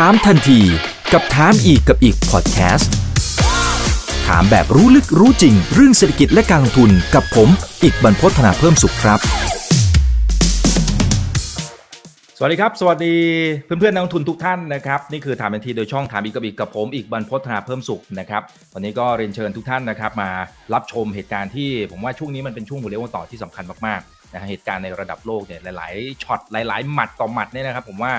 ถามทันทีกับถามอีกกับอีกพอดแคสต์ถามแบบรู้ลึกรู้จริง เรื่องเศรษฐกิจและการลงทุนกับผม อีกบรรพฒนาเพิ่มสุขครับ สวัสดีครับ สวัสดีเพื่อนๆนักลงทุนทุกท่านนะครับ นี่คือถามทันทีโดยช่องถามอีกกับอีกกับผมอีกบรรพฒนาเพิ่มสุขนะครับวันนี้ก็เรียนเชิญทุกท่านนะครับ มารับชมเหตุการณ์ที่ผมว่าช่วงนี้มันเป็นช่วงหัวเลี้ยวต่อที่สำคัญมากๆนะเหตุการณ์ในระดับโลกเนี่ยหลาย ๆช็อตหลาย ๆ หมัดต่อหมัดเนี่ยนะครับ ผมว่า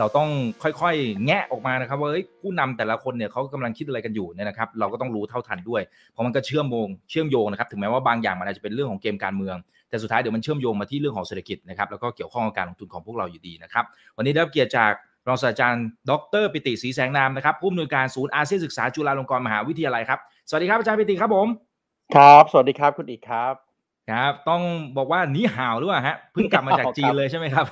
เราต้องค่อยๆ แงะออกมานะครับว่าผู้นำแต่ละคนเนี่ยเขากำลังคิดอะไรกันอยู่เนี่ยนะครับ เราก็ต้องรู้เท่าทันด้วย เพราะมันก็เชื่อมโยงเชื่อมโยงนะครับ ถึงแม้ว่าบางอย่างมันอาจจะเป็นเรื่องของเกมการเมือง แต่สุดท้ายเดี๋ยวมันเชื่อมโยงมาที่เรื่องของเศรษฐกิจนะครับ แล้วก็เกี่ยวข้องกับการลงทุนของพวกเราอยู่ดีนะครับ วันนี้ได้รับเกียรติจากรองศาสตราจารย์ ดร ปิติศรีแสงนามนะครับผู้อำนวยการศูนย์อาเซียนศึกษาจุฬาลงกรณ์มหาวิทยาลัยครับ สวัสดีครับอาจารย์ปิติครับผม ครับ สวัสดีครับคุณอีกครับ ครับ ต้องบอกว่านี้ห่าวหรือเปล่าฮะเพิ่งกลับมาจากจีนเลยใช่ไหมครับ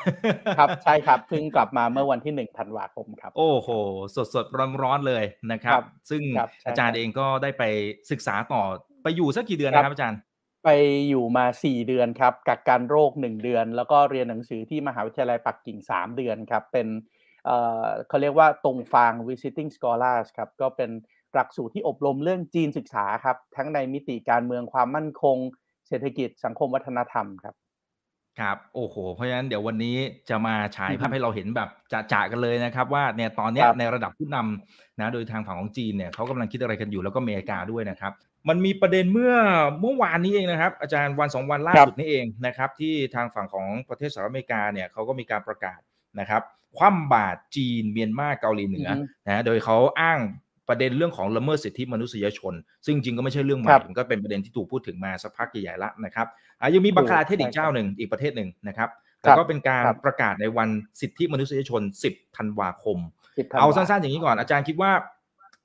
ครับใช่ครับเพิ่งกลับมาเมื่อวันที่หนึ่งธันวาคมครับ โอ้โห สดสดร้อนร้อนเลยนะครับ ซึ่งอาจารย์เองก็ได้ไปศึกษาต่อไปอยู่สักกี่เดือนนะครับอาจารย์ ไปอยู่มาสี่เดือนครับกักการโรคหนึ่งเดือน แล้วก็เรียนหนังสือที่มหาวิทยาลัยปักกิ่งสามเดือนครับ เป็นเอ่อเขาเรียกว่าตรงฟาง visiting scholars ครับก็เป็นหลักสูตรที่อบรมเรื่องจีนศึกษาครับ ทั้งในมิติการเมืองความมั่นคง เศรษฐกิจสังคมวัฒนธรรมครับครับโอ้โห เพราะฉะนั้นเดี๋ยววันนี้จะมาฉายภาพให้เราเห็นแบบจะๆกันเลยนะครับ ว่าเนี่ยตอนนี้ในระดับผู้นำนะโดยทางฝั่งของจีนเนี่ยเขากำลังคิดอะไรกันอยู่แล้วก็อเมริกาด้วยนะครับ มันมีประเด็นเมื่อเมื่อวานนี้เองนะครับ อาจารย์วันสองวันล่าสุดนี้เองนะครับ ที่ทางฝั่งของประเทศสหรัฐอเมริกาเนี่ยเขาก็มีการประกาศนะครับ คว่ำบาตรจีนเมียนมาเกาหลีเหนือนะโดยเขาอ้าง ประเด็นเรื่องของละเมิดสิทธิมนุษยชน ซึ่งจริงก็ไม่ใช่เรื่องใหม่มันก็เป็นประเด็นที่ถูกพูดถึงมาสักพักใหญ่ๆแล้วนะครับยังมีบังคลาเทศอีกเจ้าหนึ่งอีกประเทศหนึ่งนะครับแล้วก็เป็นการประกาศในวันสิทธิมนุษยชน 10 ธันวาคม เอาสั้นๆอย่างนี้ก่อนอาจารย์คิดว่า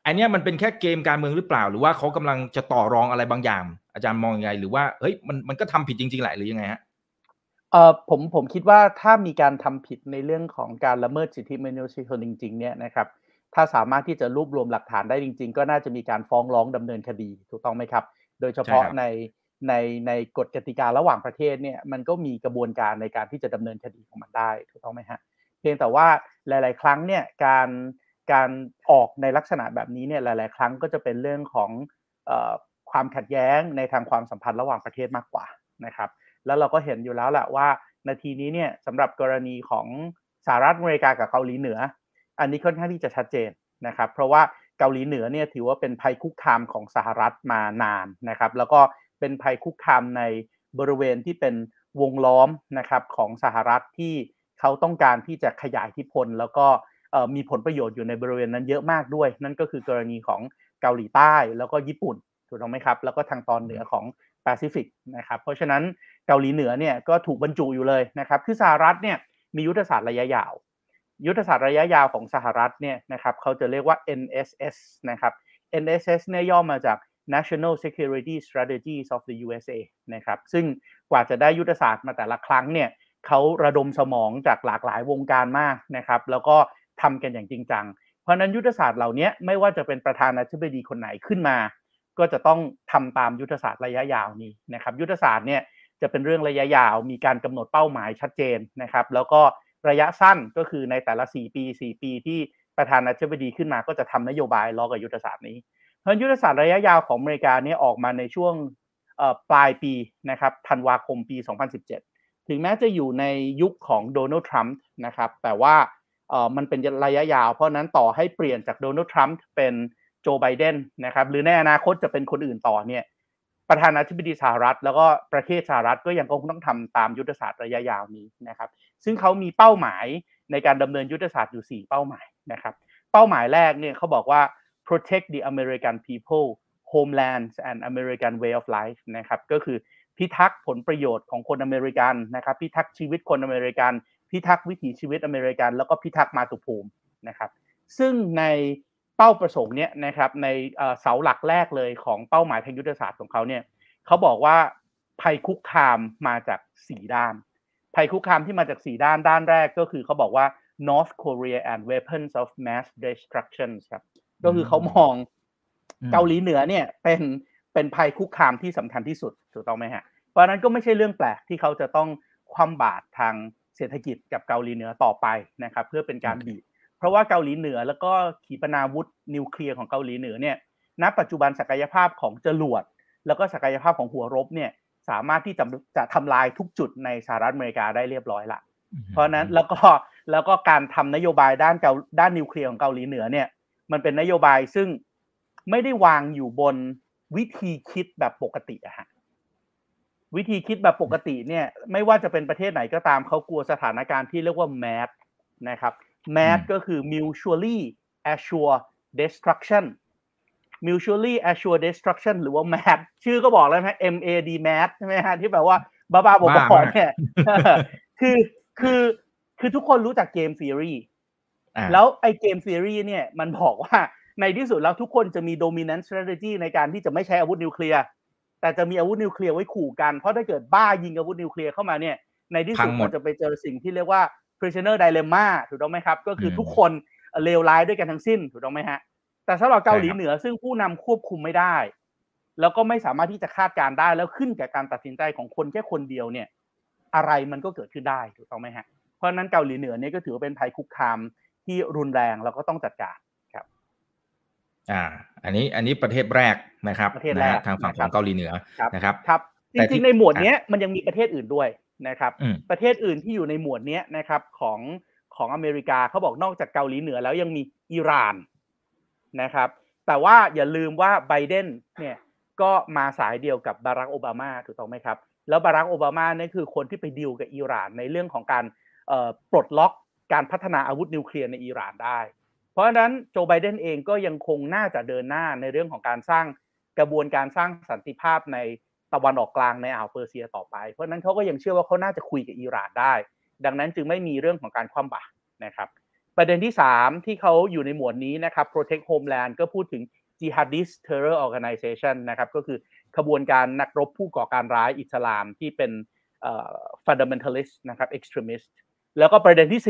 อันนี้มันเป็นแค่เกมการเมืองหรือเปล่า หรือว่าเขากำลังจะต่อรองอะไรบางอย่าง อาจารย์มองยังไง หรือว่าเฮ้ยมันมันก็ทำผิดจริงๆแหละหรือยังไงฮะเอ่อผมผมคิดว่าถ้ามีการทำผิดในเรื่องของการละเมิดสิทธิมนุษยชนจริง ๆ เนี่ยนะครับ ถ้าสามารถที่จะรวบรวมหลักฐานได้จริง ๆ ก็น่าจะมีการฟ้องร้องดำเนินคดีถูกต้องไหมครับ โดยเฉพาะในในในกฎกติการะหว่างประเทศเนี่ยมันก็มีกระบวนการในการที่จะดำเนินคดีของมันได้ถูกต้องไหมฮะเพียงแต่ว่าหลาย ๆ ครั้งเนี่ยการการออกในลักษณะแบบนี้เนี่ยหลาย ๆ ครั้งก็จะเป็นเรื่องของความขัดแย้งในทางความสัมพันธ์ระหว่างประเทศมากกว่านะครับ แล้วเราก็เห็นอยู่แล้วแหละว่า นาทีนี้เนี่ยสำหรับกรณีของสหรัฐอเมริกากับเกาหลีเหนือ อันนี้ค่อนข้างที่จะชัดเจนนะครับ เพราะว่าเกาหลีเหนือเนี่ยถือว่าเป็นภัยคุกคามของสหรัฐมานานนะครับ แล้วก็เป็นภัยคุกคามในบริเวณที่เป็นวงล้อมนะครับของสหรัฐที่เขาต้องการที่จะขยายอิทธิพลแล้วก็มีผลประโยชน์อยู่ในบริเวณนั้นเยอะมากด้วย นั่นก็คือกรณีของเกาหลีใต้แล้วก็ญี่ปุ่นถูกต้องไหมครับ แล้วก็ทางตอนเหนือของแปซิฟิกนะครับ เพราะฉะนั้นเกาหลีเหนือเนี่ยก็ถูกบรรจุอยู่เลยนะครับ คือสหรัฐเนี่ยมียุทธศาสตร์ระยะยาว ยุทธศาสตร์ระยะยาวของสหรัฐเนี่ยนะครับเขาจะเรียกว่า NSS นะครับ NSS เนี่ยย่อมาจาก National Security Strategies of the USA นะครับซึ่งกว่าจะได้ยุทธศาสตร์มาแต่ละครั้งเนี่ยเขาระดมสมองจากหลากหลายวงการมากนะครับแล้วก็ทำกันอย่างจริงจัง เพราะนั้นยุทธศาสตร์เหล่านี้ไม่ว่าจะเป็นประธานาธิบดีคนไหนขึ้นมา ก็จะต้องทำตามยุทธศาสตร์ระยะยาวนี้นะครับยุทธศาสตร์เนี่ยจะเป็นเรื่องระยะยาว มีการกำหนดเป้าหมายชัดเจนนะครับแล้วก็ ระยะสั้นก็คือในแต่ละ 4 ปี 4 ปีที่ประธานาธิบดีขึ้นมาก็จะทำนโยบายล้อกับยุทธศาสตร์นี้ เพราะยุทธศาสตร์ระยะยาวของอเมริกาเนี่ยออกมาในช่วงปลายปีนะครับธันวาคมปี 2017 ถึงแม้จะอยู่ในยุคของโดนัลด์ทรัมป์นะครับแต่ว่ามันเป็นระยะยาว เพราะนั้นต่อให้เปลี่ยนจากโดนัลด์ทรัมป์เป็นโจไบเดนนะครับหรือในอนาคตจะเป็นคนอื่นต่อเนี่ย ประธานาธิบดีสหรัฐ แล้วก็ประเทศสหรัฐก็ยังคงต้องทำตามยุทธศาสตร์ระยะยาวนี้นะครับ ซึ่งเขามีเป้าหมายในการดำเนินยุทธศาสตร์อยู่ 4 เป้าหมายนะครับ เป้าหมายแรกเนี่ยเขาบอกว่า protect the American people homelands and American way of life นะครับก็คือพิทักษ์ผลประโยชน์ของคนอเมริกันนะครับพิทักษ์ชีวิตคนอเมริกัน พิทักษ์วิถีชีวิตอเมริกัน แล้วก็พิทักษ์มาตุภูมินะครับซึ่งใน เป้าประสงค์เนี่ยนะครับในเสาหลักแรกเลยของเป้าหมายทางยุทธศาสตร์ของเขาเนี่ยเขาบอกว่าภัยคุกคามมาจากสีด้าน ภัยคุกคามที่มาจากสีด้านด้านแรกก็คือเขาบอกว่า North Korea and weapons of mass destruction ครับก็คือเขามองเกาหลีเหนือเนี่ยเป็นเป็นภัยคุกคามที่สำคัญที่สุดถูกต้องไหมฮะเพราะนั้นก็ไม่ใช่เรื่องแปลกที่เขาจะต้องคว่ำบาตรทางเศรษฐกิจกับเกาหลีเหนือต่อไปนะครับ เพื่อเป็นการบีบ ราะว่าเกาหลีเหนือแล้วก็ขีปนาวุธนิวเคลียร์ของเกาหลีเหนือเนี่ยณปัจจุบันศักยภาพของจรวด แล้วก็ศักยภาพของหัวรบเนี่ยสามารถที่จะจะทำลายทุกจุดในสหรัฐอเมริกาได้เรียบร้อยละ เพราะนั้นแล้วก็แล้วก็การทำนโยบายด้านเกาด้านนิวเคลียร์ของเกาหลีเหนือเนี่ยมันเป็นนโยบายซึ่งไม่ได้วางอยู่บนวิธีคิดแบบปกติอะฮะวิธีคิดแบบปกติเนี่ยไม่ว่าจะเป็นประเทศไหนก็ตามเขากลัวสถานการณ์ที่เรียกว่า MAD นะครับ MAD ก็คือ mutually assured destruction mutually assured destruction หรือว่า MAD ชื่อก็บอกแล้วไหม MAD MAD ใช่ไหมฮะที่แปลว่าบ้าบ้าบอๆเนี่ยคือคือคือทุกคนรู้จักเกมซีรีส์แล้วไอเกมซีรีส์เนี่ยมันบอกว่าในที่สุดแล้วทุกคนจะมี dominant strategy ในการที่จะไม่ใช้อาวุธนิวเคลียร์แต่จะมีอาวุธนิวเคลียร์ไว้ขู่กัน เพราะถ้าเกิดบ้ายิงอาวุธนิวเคลียร์เข้ามาเนี่ยในที่สุดมันจะไปเจอสิ่งที่เรียกว่า prisoner dilemma ถูกต้องไหมครับ ก็คือทุกคนเลวร้ายด้วยกันทั้งสิ้นถูกต้องไหมฮะ แต่สำหรับเกาหลีเหนือซึ่งผู้นำควบคุมไม่ได้ แล้วก็ไม่สามารถที่จะคาดการได้แล้วขึ้นกับการตัดสินใจของคนแค่คนเดียวเนี่ย อะไรมันก็เกิดขึ้นได้ถูกต้องไหมฮะเพราะนั้นเกาหลีเหนือเนี่ยก็ถือว่าเป็นภัยคุกคามที่รุนแรงแล้วก็ต้องจัดการอ่า อันนี้อันนี้ประเทศแรกนะครับประเทศแรกทางฝั่งของเกาหลีเหนือนะครับครับจริงๆในหมวดนี้มันยังมีประเทศอื่นด้วย นะครับ ประเทศอื่นที่อยู่ในหมวดนี้นะครับของของอเมริกาเขาบอกนอกจากเกาหลีเหนือแล้วยังมีอิหร่านนะครับ แต่ว่าอย่าลืมว่าไบเดนเนี่ยก็มาสายเดียวกับบารักโอบามาถูกต้องไหมครับ แล้วบารักโอบามาเนี่ยคือคนที่ไปดีลกับอิหร่านในเรื่องของการปลดล็อกการพัฒนาอาวุธนิวเคลียร์ในอิหร่านได้ เพราะฉะนั้นโจไบเดนเองก็ยังคงน่าจะเดินหน้าในเรื่องของการสร้างกระบวนการสร้างสันติภาพใน ตะวันออกกลางในอ่าวเปอร์เซียต่อไป เพราะนั้นเขาก็ยังเชื่อว่าเขาน่าจะคุยกับอิหร่านได้ ดังนั้นจึงไม่มีเรื่องของการคว่ำบาตรนะครับ ประเด็นที่ 3 ที่เขาอยู่ในหมวดนี้นะครับ protect homeland ก็พูดถึง jihadist terror organization นะครับ ก็คือขบวนการนักรบผู้ก่อการร้ายอิสลามที่เป็น fundamentalist นะครับ extremist แล้วก็ประเด็นที่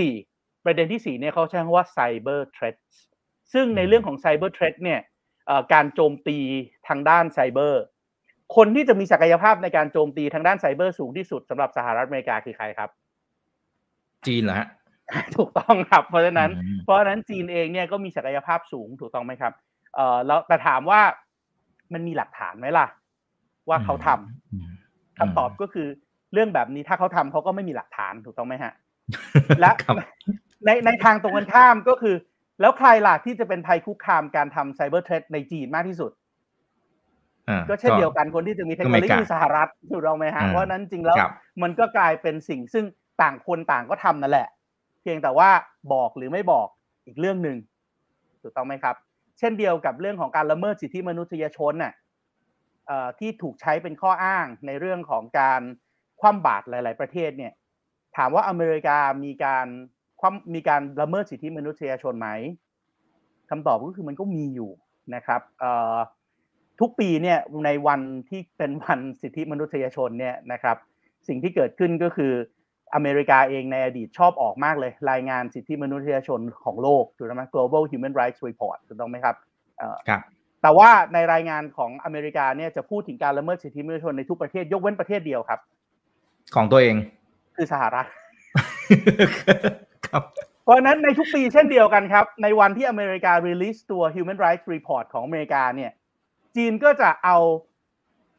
ประเด็นที่สี่เนี่ยเขาใช้คำว่า cyber threat ซึ่งในเรื่องของ cyber threat เนี่ยการโจมตีทางด้านไซเบอร์ คนที่จะมีศักยภาพในการโจมตีทางด้านไซเบอร์สูงที่สุดสำหรับสหรัฐอเมริกาคือใครครับ จีนเหรอฮะถูกต้องครับ เพราะฉะนั้น เพราะฉะนั้นจีนเองเนี่ยก็มีศักยภาพสูงถูกต้องไหมครับเอ่อแล้วแต่ถามว่ามันมีหลักฐานไหมล่ะ ว่าเขาทำคำตอบก็คือเรื่องแบบนี้ถ้าเขาทำเขาก็ไม่มีหลักฐานถูกต้องไหมฮะ และในในทางตรงกันข้ามก็คือ แล้วใครล่ะที่จะเป็นภัยคุกคามการทำไซเบอร์เทรดในจีนมากที่สุด ก็เช่นเดียวกันคนที่จะมีเทคโนโลยีสหรัฐถูกเราไหมฮะเพราะนั้นจริงแล้วมันก็กลายเป็นสิ่งซึ่งต่างคนต่างก็ทำนั่นแหละ เพียงแต่ว่าบอกหรือไม่บอกอีกเรื่องหนึ่งถูกต้องไหมครับ เช่นเดียวกับเรื่องของการละเมิดสิทธิมนุษยชนน่ะที่ถูกใช้เป็นข้ออ้างในเรื่องของการคว่ำบาตรหลาย ๆ ประเทศเนี่ยถามว่าอเมริกามีการความมีการละเมิดสิทธิมนุษยชนไหมคำตอบก็คือมันก็มีอยู่นะครับ ทุกปีเนี่ยในวันที่เป็นวันสิทธิมนุษยชนเนี่ยนะครับ สิ่งที่เกิดขึ้นก็คืออเมริกาเองในอดีตชอบออกมากเลย รายงานสิทธิมนุษยชนของโลกถูกไหม global human rights report ถูกต้องไหมครับครับ แต่ว่าในรายงานของอเมริกาเนี่ยจะพูดถึงการละเมิดสิทธิมนุษยชนในทุกประเทศยกเว้นประเทศเดียวครับ ของตัวเองคือสหรัฐเพราะนั้นในทุกปีเช่นเดียวกันครับ ในวันที่อเมริกา release ตัว Human Rights Report ของอเมริกาเนี่ย จีนก็จะเอา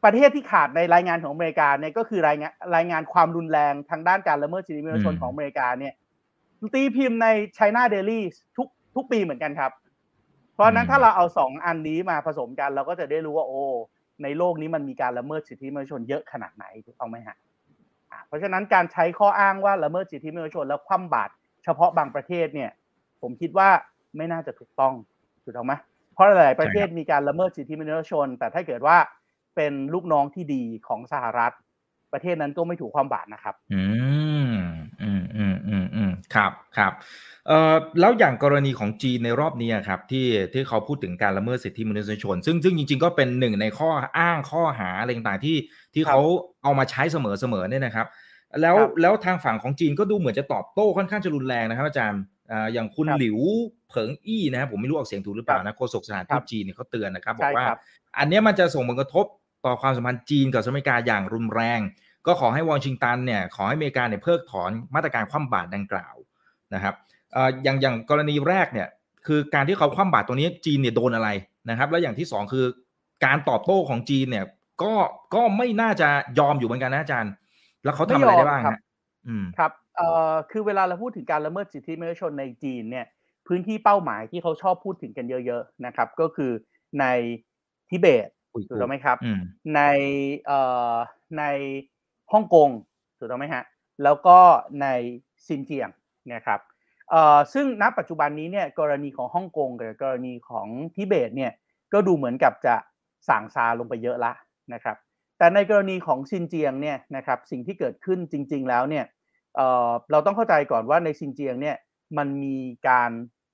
ประเทศที่ขาดในรายงานของอเมริกาเนี่ยก็คือรายงานรายงานความรุนแรงทางด้านการละเมิดสิทธิมนุษยชนของอเมริกาเนี่ยตีพิมพ์ใน China Daily ทุกทุกปีเหมือนกันครับ เพราะนั้นถ้าเราเอาสองอันนี้มาผสมกัน เราก็จะได้รู้ว่าโอ้ในโลกนี้มันมีการละเมิดสิทธิมนุษยชนเยอะขนาดไหนถูกต้องไหมฮะเพราะฉะนั้นการใช้ข้ออ้างว่าละเมิดสิทธิมนุษยชนแล้วคว่ำบาตรเฉพาะบางประเทศเนี่ย ผมคิดว่าไม่น่าจะถูกต้องถูกต้องไหม เพราะหลายประเทศมีการละเมิดสิทธิมนุษยชน แต่ถ้าเกิดว่าเป็นลูกน้องที่ดีของสหรัฐ ประเทศนั้นก็ไม่ถูกความบาตรนะครับ อืมอืมอืมอืมอืมครับครับเอ่อแล้วอย่างกรณีของจีนในรอบนี้ครับที่ที่เขาพูดถึงการละเมิดสิทธิมนุษยชน ซึ่งซึ่งจริง ๆ ก็เป็นหนึ่งในข้ออ้างข้อหาอะไรต่างๆที่ที่เขาเอามาใช้เสมอๆเนี่ยนะครับ แล้วแล้วทางฝั่งของจีนก็ดูเหมือนจะตอบโต้ค่อนข้างจะรุนแรงนะครับ อาจารย์ อย่างคุณหลิวเผิงอี้นะครับผมไม่รู้ออกเสียงถูกหรือเปล่านะโฆษกสถานทูตจีนเนี่ยเขาเตือนนะครับ บอกว่า อันนี้มันจะส่งผลกระทบต่อความสัมพันธ์จีนกับสหรัฐอเมริกาอย่างรุนแรง ก็ขอให้วอชิงตันเนี่ยขอให้อเมริกาเนี่ยเพิกถอนมาตรการคว่ำบาตรดังกล่าวนะครับเอ่ออย่างอย่างกรณีแรกเนี่ยคือการที่เขาคว่ำบาตรตรงนี้จีนเนี่ยโดนอะไรนะครับ แล้วอย่างที่สองคือการตอบโต้ของจีนเนี่ยก็ก็ไม่น่าจะยอมอยู่เหมือนกันนะอาจารย์ แล้วเขาทำอะไรได้บ้างฮะอืมครับ เอ่อคือเวลาเราพูดถึงการละเมิดสิทธิมนุษยชนในจีนเนี่ยพื้นที่เป้าหมายที่เขาชอบพูดถึงกันเยอะ ๆนะครับ ก็คือในทิเบตถูกต้องไหมครับในเอ่อในฮ่องกงถูกต้องไหมฮะแล้วก็ในซินเจียงนะครับเอ่อซึ่งณปัจจุบันนี้เนี่ยกรณีของฮ่องกงกับกรณีของทิเบตเนี่ยก็ดูเหมือนกับจะสั่งซาลงไปเยอะละนะครับ แต่ในกรณีของซินเจียงเนี่ยนะครับสิ่งที่เกิดขึ้นจริง ๆ แล้วเนี่ย เอ่อเราต้องเข้าใจก่อนว่าในซินเจียงเนี่ยมันมีการ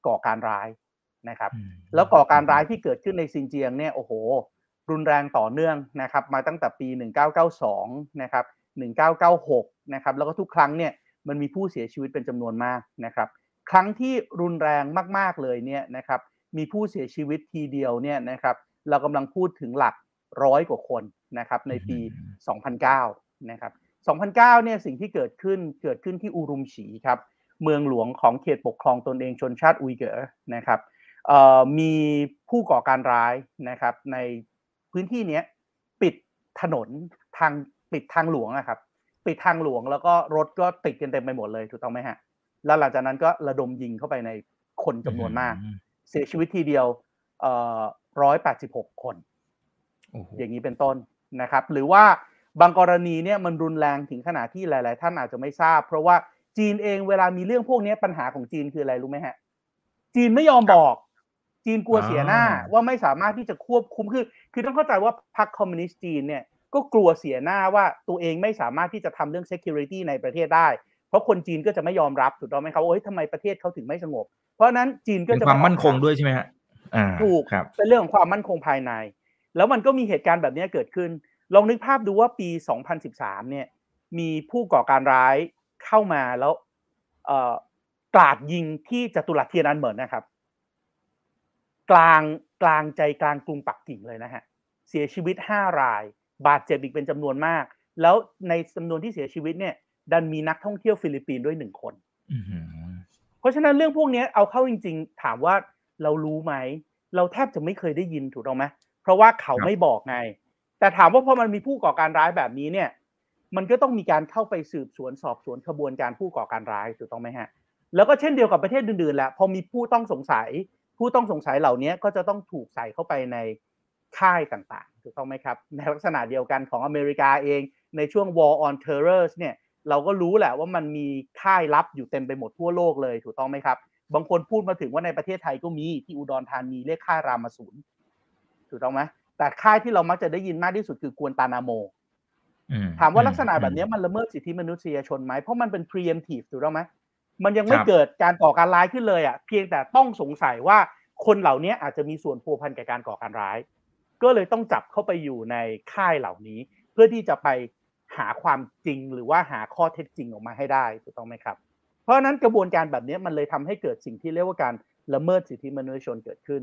ก่อการร้ายนะครับ แล้วก่อการร้ายที่เกิดขึ้นในซินเจียงเนี่ยโอ้โห รุนแรงต่อเนื่องนะครับ มาตั้งแต่ปี 1992 นะครับ 1996 นะครับ แล้วก็ทุกครั้งเนี่ยมันมีผู้เสียชีวิตเป็นจำนวนมากนะครับ ครั้งที่รุนแรงมากๆเลยเนี่ยนะครับ มีผู้เสียชีวิตทีเดียวเนี่ยนะครับ เรากำลังพูดถึงหลักร้อยกว่าคนนะครับในปี 2009 นะครับ 2009เนี่ยสิ่งที่เกิดขึ้นเกิดขึ้นที่อูรุมฉีครับเมืองหลวงของเขตปกครองตนเองชนชาติอุยเกอร์นะครับมีผู้ก่อการร้ายนะครับในพื้นที่นี้ปิดถนนทางปิดทางหลวงนะครับปิดทางหลวงแล้วก็รถก็ติดกันเต็มไปหมดเลยถูกต้องไหมฮะแล้วหลังจากนั้นก็ระดมยิงเข้าไปในคนจำนวนมาก เสียชีวิตทีเดียวร้อยแปดสิบหกคน อย่างนี้เป็นต้นนะครับ หรือว่า บางกรณีเนี่ยมันรุนแรงถึงขนาดที่หลาย ๆ ท่านอาจจะไม่ทราบ เพราะว่าจีนเองเวลามีเรื่องพวกนี้ปัญหาของจีนคืออะไรรู้ไหมฮะ จีนไม่ยอมบอก จีนกลัวเสียหน้าว่าไม่สามารถที่จะควบคุมคือ คือต้องเข้าใจว่าพรรคคอมมิวนิสต์จีนเนี่ยก็กลัวเสียหน้าว่าตัวเองไม่สามารถที่จะทำเรื่อง security ในประเทศได้ เพราะคนจีนก็จะไม่ยอมรับถูกต้องไหมครับโอ้ยทำไมประเทศเขาถึงไม่สงบ เพราะนั้นจีนก็จะความมั่นคงด้วยใช่ไหมฮะถูกเป็นเรื่องของความมั่นคงภายใน แล้วมันก็มีเหตุการณ์แบบนี้เกิดขึ้น ลองนึกภาพดูว่าปี 2013 เนี่ย มีผู้ก่อการร้ายเข้ามาแล้วกราดยิงที่จตุรัสเทียนอันเหมินนะครับ กลางกลางใจกลางกรุงปักกิ่งเลยนะฮะเสียชีวิตห้าราย บาดเจ็บอีกเป็นจำนวนมาก แล้วในจำนวนที่เสียชีวิตเนี่ย ดันมีนักท่องเที่ยวฟิลิปปินส์ด้วยหนึ่งคนเพราะฉะนั้นเรื่องพวกนี้เอาเข้าจริง ๆ ถามว่าเรารู้ไหม เราแทบจะไม่เคยได้ยินถูกต้องไหมเพราะว่าเขาไม่บอกไง แต่ถามว่าพอมันมีผู้ก่อการร้ายแบบนี้เนี่ย มันก็ต้องมีการเข้าไปสืบสวนสอบสวนขบวนการผู้ก่อการร้ายถูกต้องไหมฮะแล้วก็เช่นเดียวกับประเทศอื่นๆแหละพอมีผู้ต้องสงสัย ผู้ต้องสงสัยเหล่านี้ก็จะต้องถูกใส่เข้าไปในค่ายต่างๆถูกต้องไหมครับ ในลักษณะเดียวกันของอเมริกาเองในช่วง War on Terror เนี่ยเราก็รู้แหละว่ามันมีค่ายลับอยู่เต็มไปหมดทั่วโลกเลยถูกต้องไหมครับ บางคนพูดมาถึงว่าในประเทศไทยก็มีที่อุดรธานีเรียกค่ายรามาศูนย์ถูกต้องไหม แต่ค่ายที่เรามักจะได้ยินมากที่สุดคือกวนตานาโม ถามว่าลักษณะแบบนี้มันละเมิดสิทธิมนุษยชนไหมเพราะมันเป็น preemptive ถูกต้องไหมมันยังไม่เกิดการก่อการร้ายขึ้นเลยอะเพียงแต่ต้องสงสัยว่าคนเหล่านี้อาจจะมีส่วนพัวพันกับการก่อการร้าย ก็เลยต้องจับเข้าไปอยู่ในค่ายเหล่านี้ เพื่อที่จะไปหาความจริงหรือว่าหาข้อเท็จจริงออกมาให้ได้ถูกต้องไหมครับ เพราะฉะนั้นกระบวนการแบบนี้มันเลยทำให้เกิดสิ่งที่เรียกว่าการละเมิดสิทธิมนุษยชนเกิดขึ้น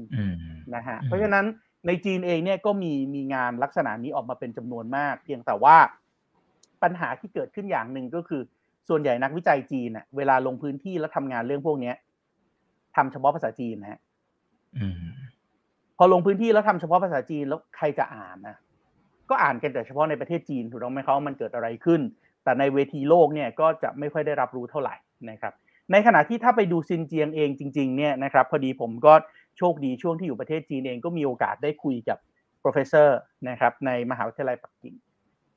นะฮะเพราะฉะนั้น ในจีนเองเนี่ยก็มีมีงานลักษณะนี้ออกมาเป็นจำนวนมาก เพียงแต่ว่าปัญหาที่เกิดขึ้นอย่างหนึ่งก็คือ ส่วนใหญ่นักวิจัยจีนเน่ะเวลาลงพื้นที่แล้วทำงานเรื่องพวกเนี้ยทำเฉพาะภาษาจีนนะฮะพอลงพื้นที่แล้วทำเฉพาะภาษาจีนแล้วใครจะอ่านนะก็อ่านกันแต่เฉพาะในประเทศจีนถูกต้องไหมเขามันเกิดอะไรขึ้น แต่ในเวทีโลกเนี่ยก็จะไม่ค่อยได้รับรู้เท่าไหร่นะครับ ในขณะที่ถ้าไปดูซินเจียงเองจริง ๆ เนี่ยนะครับ พอดีผมก็ โชคดีช่วงที่อยู่ประเทศจีนเองก็มีโอกาสได้คุยกับ professor นะครับในมหาวิทยาลัยปักกิ่ง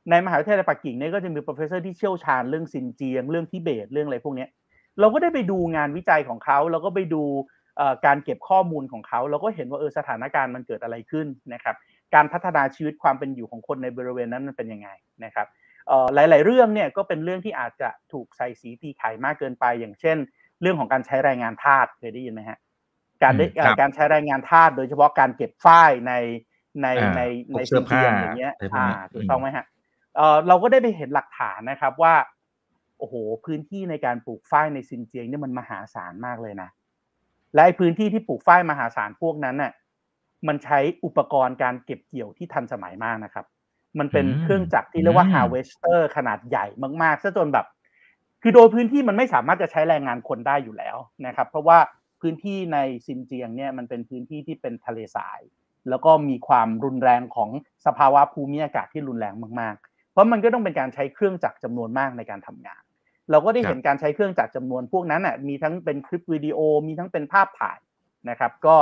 ในมหาวิทยาลัยปักกิ่งเนี่ยก็จะมี professor ที่เชี่ยวชาญเรื่องซินเจียง เรื่องทิเบตเรื่องอะไรพวกนี้เราก็ได้ไปดูงานวิจัยของเขาเราก็ไปดูการเก็บข้อมูลของเขาเราก็เห็นว่าเออสถานการณ์มันเกิดอะไรขึ้นนะครับการพัฒนาชีวิตความเป็นอยู่ของคนในบริเวณนั้นมันเป็นยังไงนะครับหลาย ๆ เรื่องเนี่ยก็เป็นเรื่องที่อาจจะถูกใส่สีตีไข่มากเกินไป อย่างเช่น เรื่องของการใช้แรงงานทาสเคยได้ยินไหมฮะ การได้การใช้แรงงานทาสโดยเฉพาะการเก็บฝ้ายในในในในเสื้อผ้าอย่างเงี้ยอ่าถูกต้องไหมฮะเราก็ได้ไปเห็นหลักฐานนะครับว่า โอ้โห พื้นที่ในการปลูกฝ้ายในซินเจียงเนี่ยมันมหาศาลมากเลยนะ และพื้นที่ที่ปลูกฝ้ายมหาศาลพวกนั้นน่ะ มันใช้อุปกรณ์การเก็บเกี่ยวที่ทันสมัยมากนะครับ มันเป็นเครื่องจักรที่เรียกว่า harvester ขนาดใหญ่มากๆซะจนแบบ คือโดยพื้นที่มันไม่สามารถจะใช้แรงงานคนได้อยู่แล้วนะครับ เพราะว่า พื้นที่ในซินเจียงเนี่ยมันเป็นพื้นที่ที่เป็นทะเลทราย แล้วก็มีความรุนแรงของสภาวะภูมิอากาศที่รุนแรงมากๆ เพราะมันก็ต้องเป็นการใช้เครื่องจักรจำนวนมากในการทำงาน เราก็ได้เห็นการใช้เครื่องจักรจำนวนพวกนั้นอะมีทั้งเป็นคลิปวิดีโอมีทั้งเป็นภาพถ่ายนะครับก็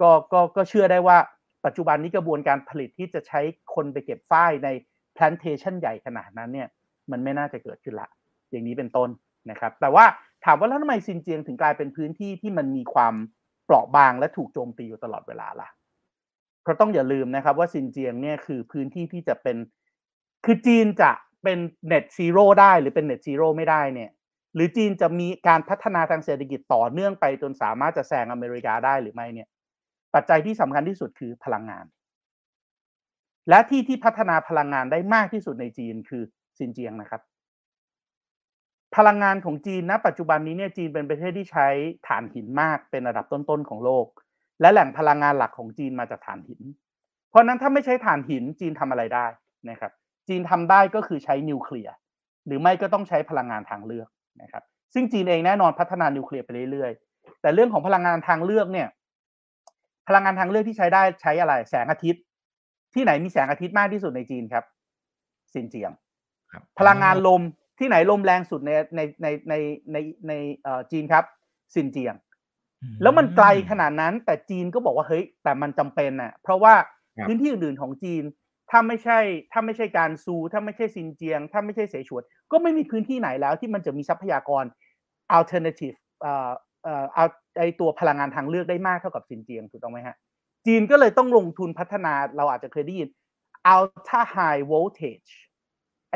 ก็ก็ก็เชื่อได้ว่าปัจจุบันนี้กระบวนการผลิตที่จะใช้คนไปเก็บฝ้ายใน plantation ใหญ่ขนาดนั้นเนี่ยมันไม่น่าจะเกิดขึ้นละ อย่างนี้เป็นต้นนะครับ แต่ว่า ถามว่าแล้วทำไมซินเจียงถึงกลายเป็นพื้นที่ที่มันมีความเปราะบางและถูกโจมตีอยู่ตลอดเวลาล่ะเพราะต้องอย่าลืมนะครับว่าซินเจียงเนี่ยคือพื้นที่ที่จะเป็นคือจีนจะเป็น net zero ได้หรือเป็น net zero ไม่ได้เนี่ยหรือจีนจะมีการพัฒนาทางเศรษฐกิจต่อเนื่องไปจนสามารถจะแซงอเมริกาได้หรือไม่เนี่ยปัจจัยที่สำคัญที่สุดคือพลังงาน และที่ที่พัฒนาพลังงานได้มากที่สุดในจีนคือซินเจียงนะครับ พลังงานของจีนณปัจจุบันนี้เนี่ยจีนเป็นประเทศที่ใช้ถ่านหินมากเป็นระดับต้นๆของโลก และแหล่งพลังงานหลักของจีนมาจากถ่านหิน เพราะนั้นถ้าไม่ใช้ถ่านหินจีนทำอะไรได้นะครับ จีนทำได้ก็คือใช้นิวเคลียร์หรือไม่ก็ต้องใช้พลังงานทางเลือกนะครับ ซึ่งจีนเองแน่นอนพัฒนานิวเคลียร์ไปเรื่อยๆ แต่เรื่องของพลังงานทางเลือกเนี่ยพลังงานทางเลือกที่ใช้ได้ใช้อะไร แสงอาทิตย์ ที่ไหนมีแสงอาทิตย์มากที่สุดในจีนครับซินเจียงพลังงานลม ที่ไหนลมแรงสุดในในในในในในเอ่อจีนครับซินเจียง แล้วมันไกลขนาดนั้น แต่จีนก็บอกว่าเฮ้ยแต่มันจำเป็นน่ะเพราะว่าพื้นที่อื่นๆของจีน ถ้าไม่ใช่ถ้าไม่ใช่กานซู ถ้าไม่ใช่ซินเจียง ถ้าไม่ใช่เสฉวนก็ไม่มีพื้นที่ไหนแล้วที่มันจะมีทรัพยากร alternative เอ่อเอ่อเอาไอตัวพลังงานทางเลือกได้มากเท่ากับซินเจียงถูกต้องไหมฮะจีนก็เลยต้องลงทุนพัฒนาเราอาจจะเคยได้ยิน ultra high voltage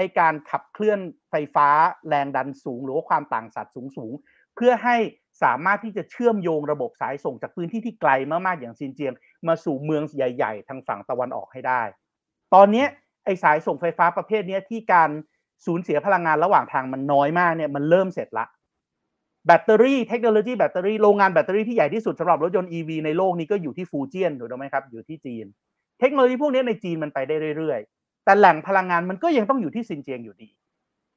ไอการขับเคลื่อนไฟฟ้าแรงดันสูง หรือว่าความต่างศักย์สูงสูง เพื่อให้สามารถที่จะเชื่อมโยงระบบสายส่งจากพื้นที่ที่ไกลมากๆอย่างซินเจียง มาสู่เมืองใหญ่ ๆ ทางฝั่งตะวันออกให้ได้ ตอนนี้ไอสายส่งไฟฟ้าประเภทนี้ที่การสูญเสียพลังงานระหว่างทางมันน้อยมากเนี่ยมันเริ่มเสร็จละแบตเตอรี่เทคโนโลยีแบตเตอรี่โรงงานแบตเตอรี่ที่ใหญ่ที่สุดสำหรับรถยนต์ EV ในโลกนี้ก็อยู่ที่ฟูเจียนถูกไหมครับอยู่ที่จีน เทคโนโลยีพวกนี้ในจีนมันไปได้เรื่อยๆ แต่แหล่งพลังงานมันก็ยังต้องอยู่ที่ซินเจียงอยู่ดี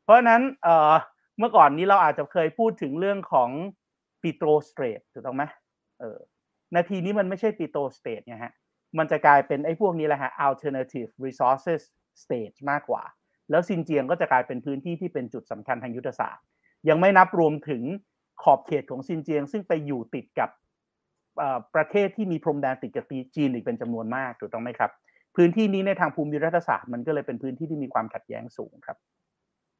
เพราะฉะนั้นเมื่อก่อนนี้เราอาจจะเคยพูดถึงเรื่องของ petrostate ถูกต้องไหมเออนาทีนี้มันไม่ใช่ petrostate ไงฮะมันจะกลายเป็นไอ้พวกนี้แหละฮะ alternative resources state มากกว่า แล้วซินเจียงก็จะกลายเป็นพื้นที่ที่เป็นจุดสำคัญทางยุทธศาสตร์ ยังไม่นับรวมถึงขอบเขตของซินเจียง ซึ่งไปอยู่ติดกับประเทศที่มีพรมแดนติดกับจีนอีกเป็นจำนวนมากถูกต้องไหมครับ พื้นที่นี้ในทางภูมิรัฐศาสตร์มันก็เลยเป็นพื้นที่ที่มีความขัดแย้งสูงครับ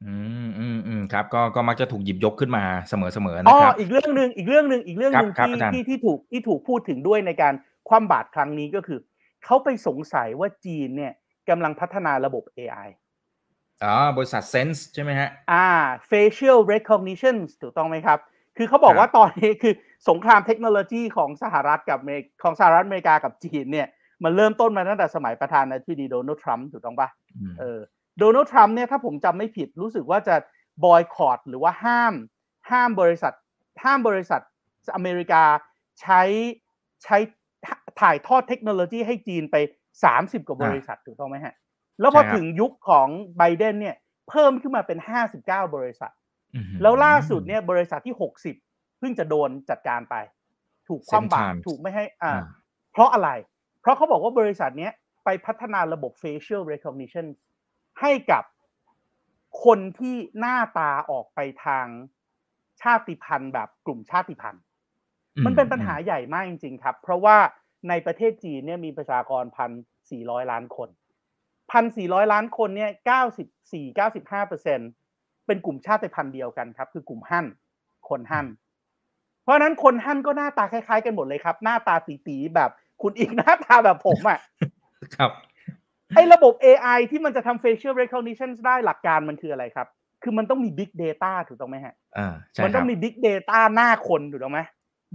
อืมอืมอืมครับ ก็ก็มักจะถูกหยิบยกขึ้นมาเสมอเสมออ๋นะอครับอีกเรื่องหนึ่งอีกเรื่องหนึ่งอีกเรื่องหนึ่งครับที่อาจารย์ที่ที่ถูกที่ถูกพูดถึงด้วยในการคว่ำบาตรครั้งนี้ก็คือเขาไปสงสัยว่าจีนเนี่ยกำลังพัฒนาระบบ AI อ๋อบริษัทเซนส์ใช่ไหมฮะ อ่า facial recognition ถูกต้องไหมครับ คือเขาบอกว่าตอนนี้คือสงครามเทคโนโลยีของสหรัฐกับอเมริของสหรัฐอเมริกากับจีนเนี่ย มันเริ่มต้นมาตั้งแต่สมัยประธานาธิบดีโดนัลด์ทรัมป์ถูกต้องปะอืมเออโดนัลด์ทรัมป์เนี่ยถ้าผมจำไม่ผิดรู้สึกว่าจะบอยคอรดหรือว่าห้ามห้ามบริษัท ห้ามบริษัทอเมริกาใช้ใช้ถ่ายทอดเทคโนโลยีให้จีนไป 30 กว่าบริษัทถูกต้องไหมฮะ แล้วพอใช่ครับถึงยุคของไบเดนเนี่ยเพิ่มขึ้นมาเป็น 59 บริษัทอืมแล้วล่าสุดเนี่ยบริษัทที่ 60 เพิ่งจะโดนจัดการไป ถูกคว่ำบาตร Sometimes ถูกไม่ให้อ่าอ่าเพราะอะไร เพราะเขาบอกว่าบริษัทเนี้ยไปพัฒนาระบบ facial recognition ให้กับคนที่หน้าตาออกไปทางชาติพันธุ์แบบกลุ่มชาติพันธุ์ มันเป็นปัญหาใหญ่มากจริงๆครับ เพราะว่าในประเทศจีนเนี่ยมีประชากรพันสี่ร้อยล้านคนพันสี่ร้อยล้านคนเนี่ยเก้าสิบสี่เก้าสิบห้าเปอร์เซ็นเป็นกลุ่มชาติพันธุ์เดียวกันครับ คือกลุ่มฮั่นคนฮั่นเพราะฉะนั้นคนฮั่นก็หน้าตาคล้ายๆกันหมดเลยครับ หน้าตาตีๆแบบ คุณอีกหน้าตาแบบผมอะครับไอ้ระบบ AI ที่มันจะทำ facial recognition ได้หลักการมันคืออะไรครับ คือมันต้องมี big data ถูกต้องไหมฮะอ่าใช่มันคต้รัอบงมี Big Data หน้าคนถูกต้องไหม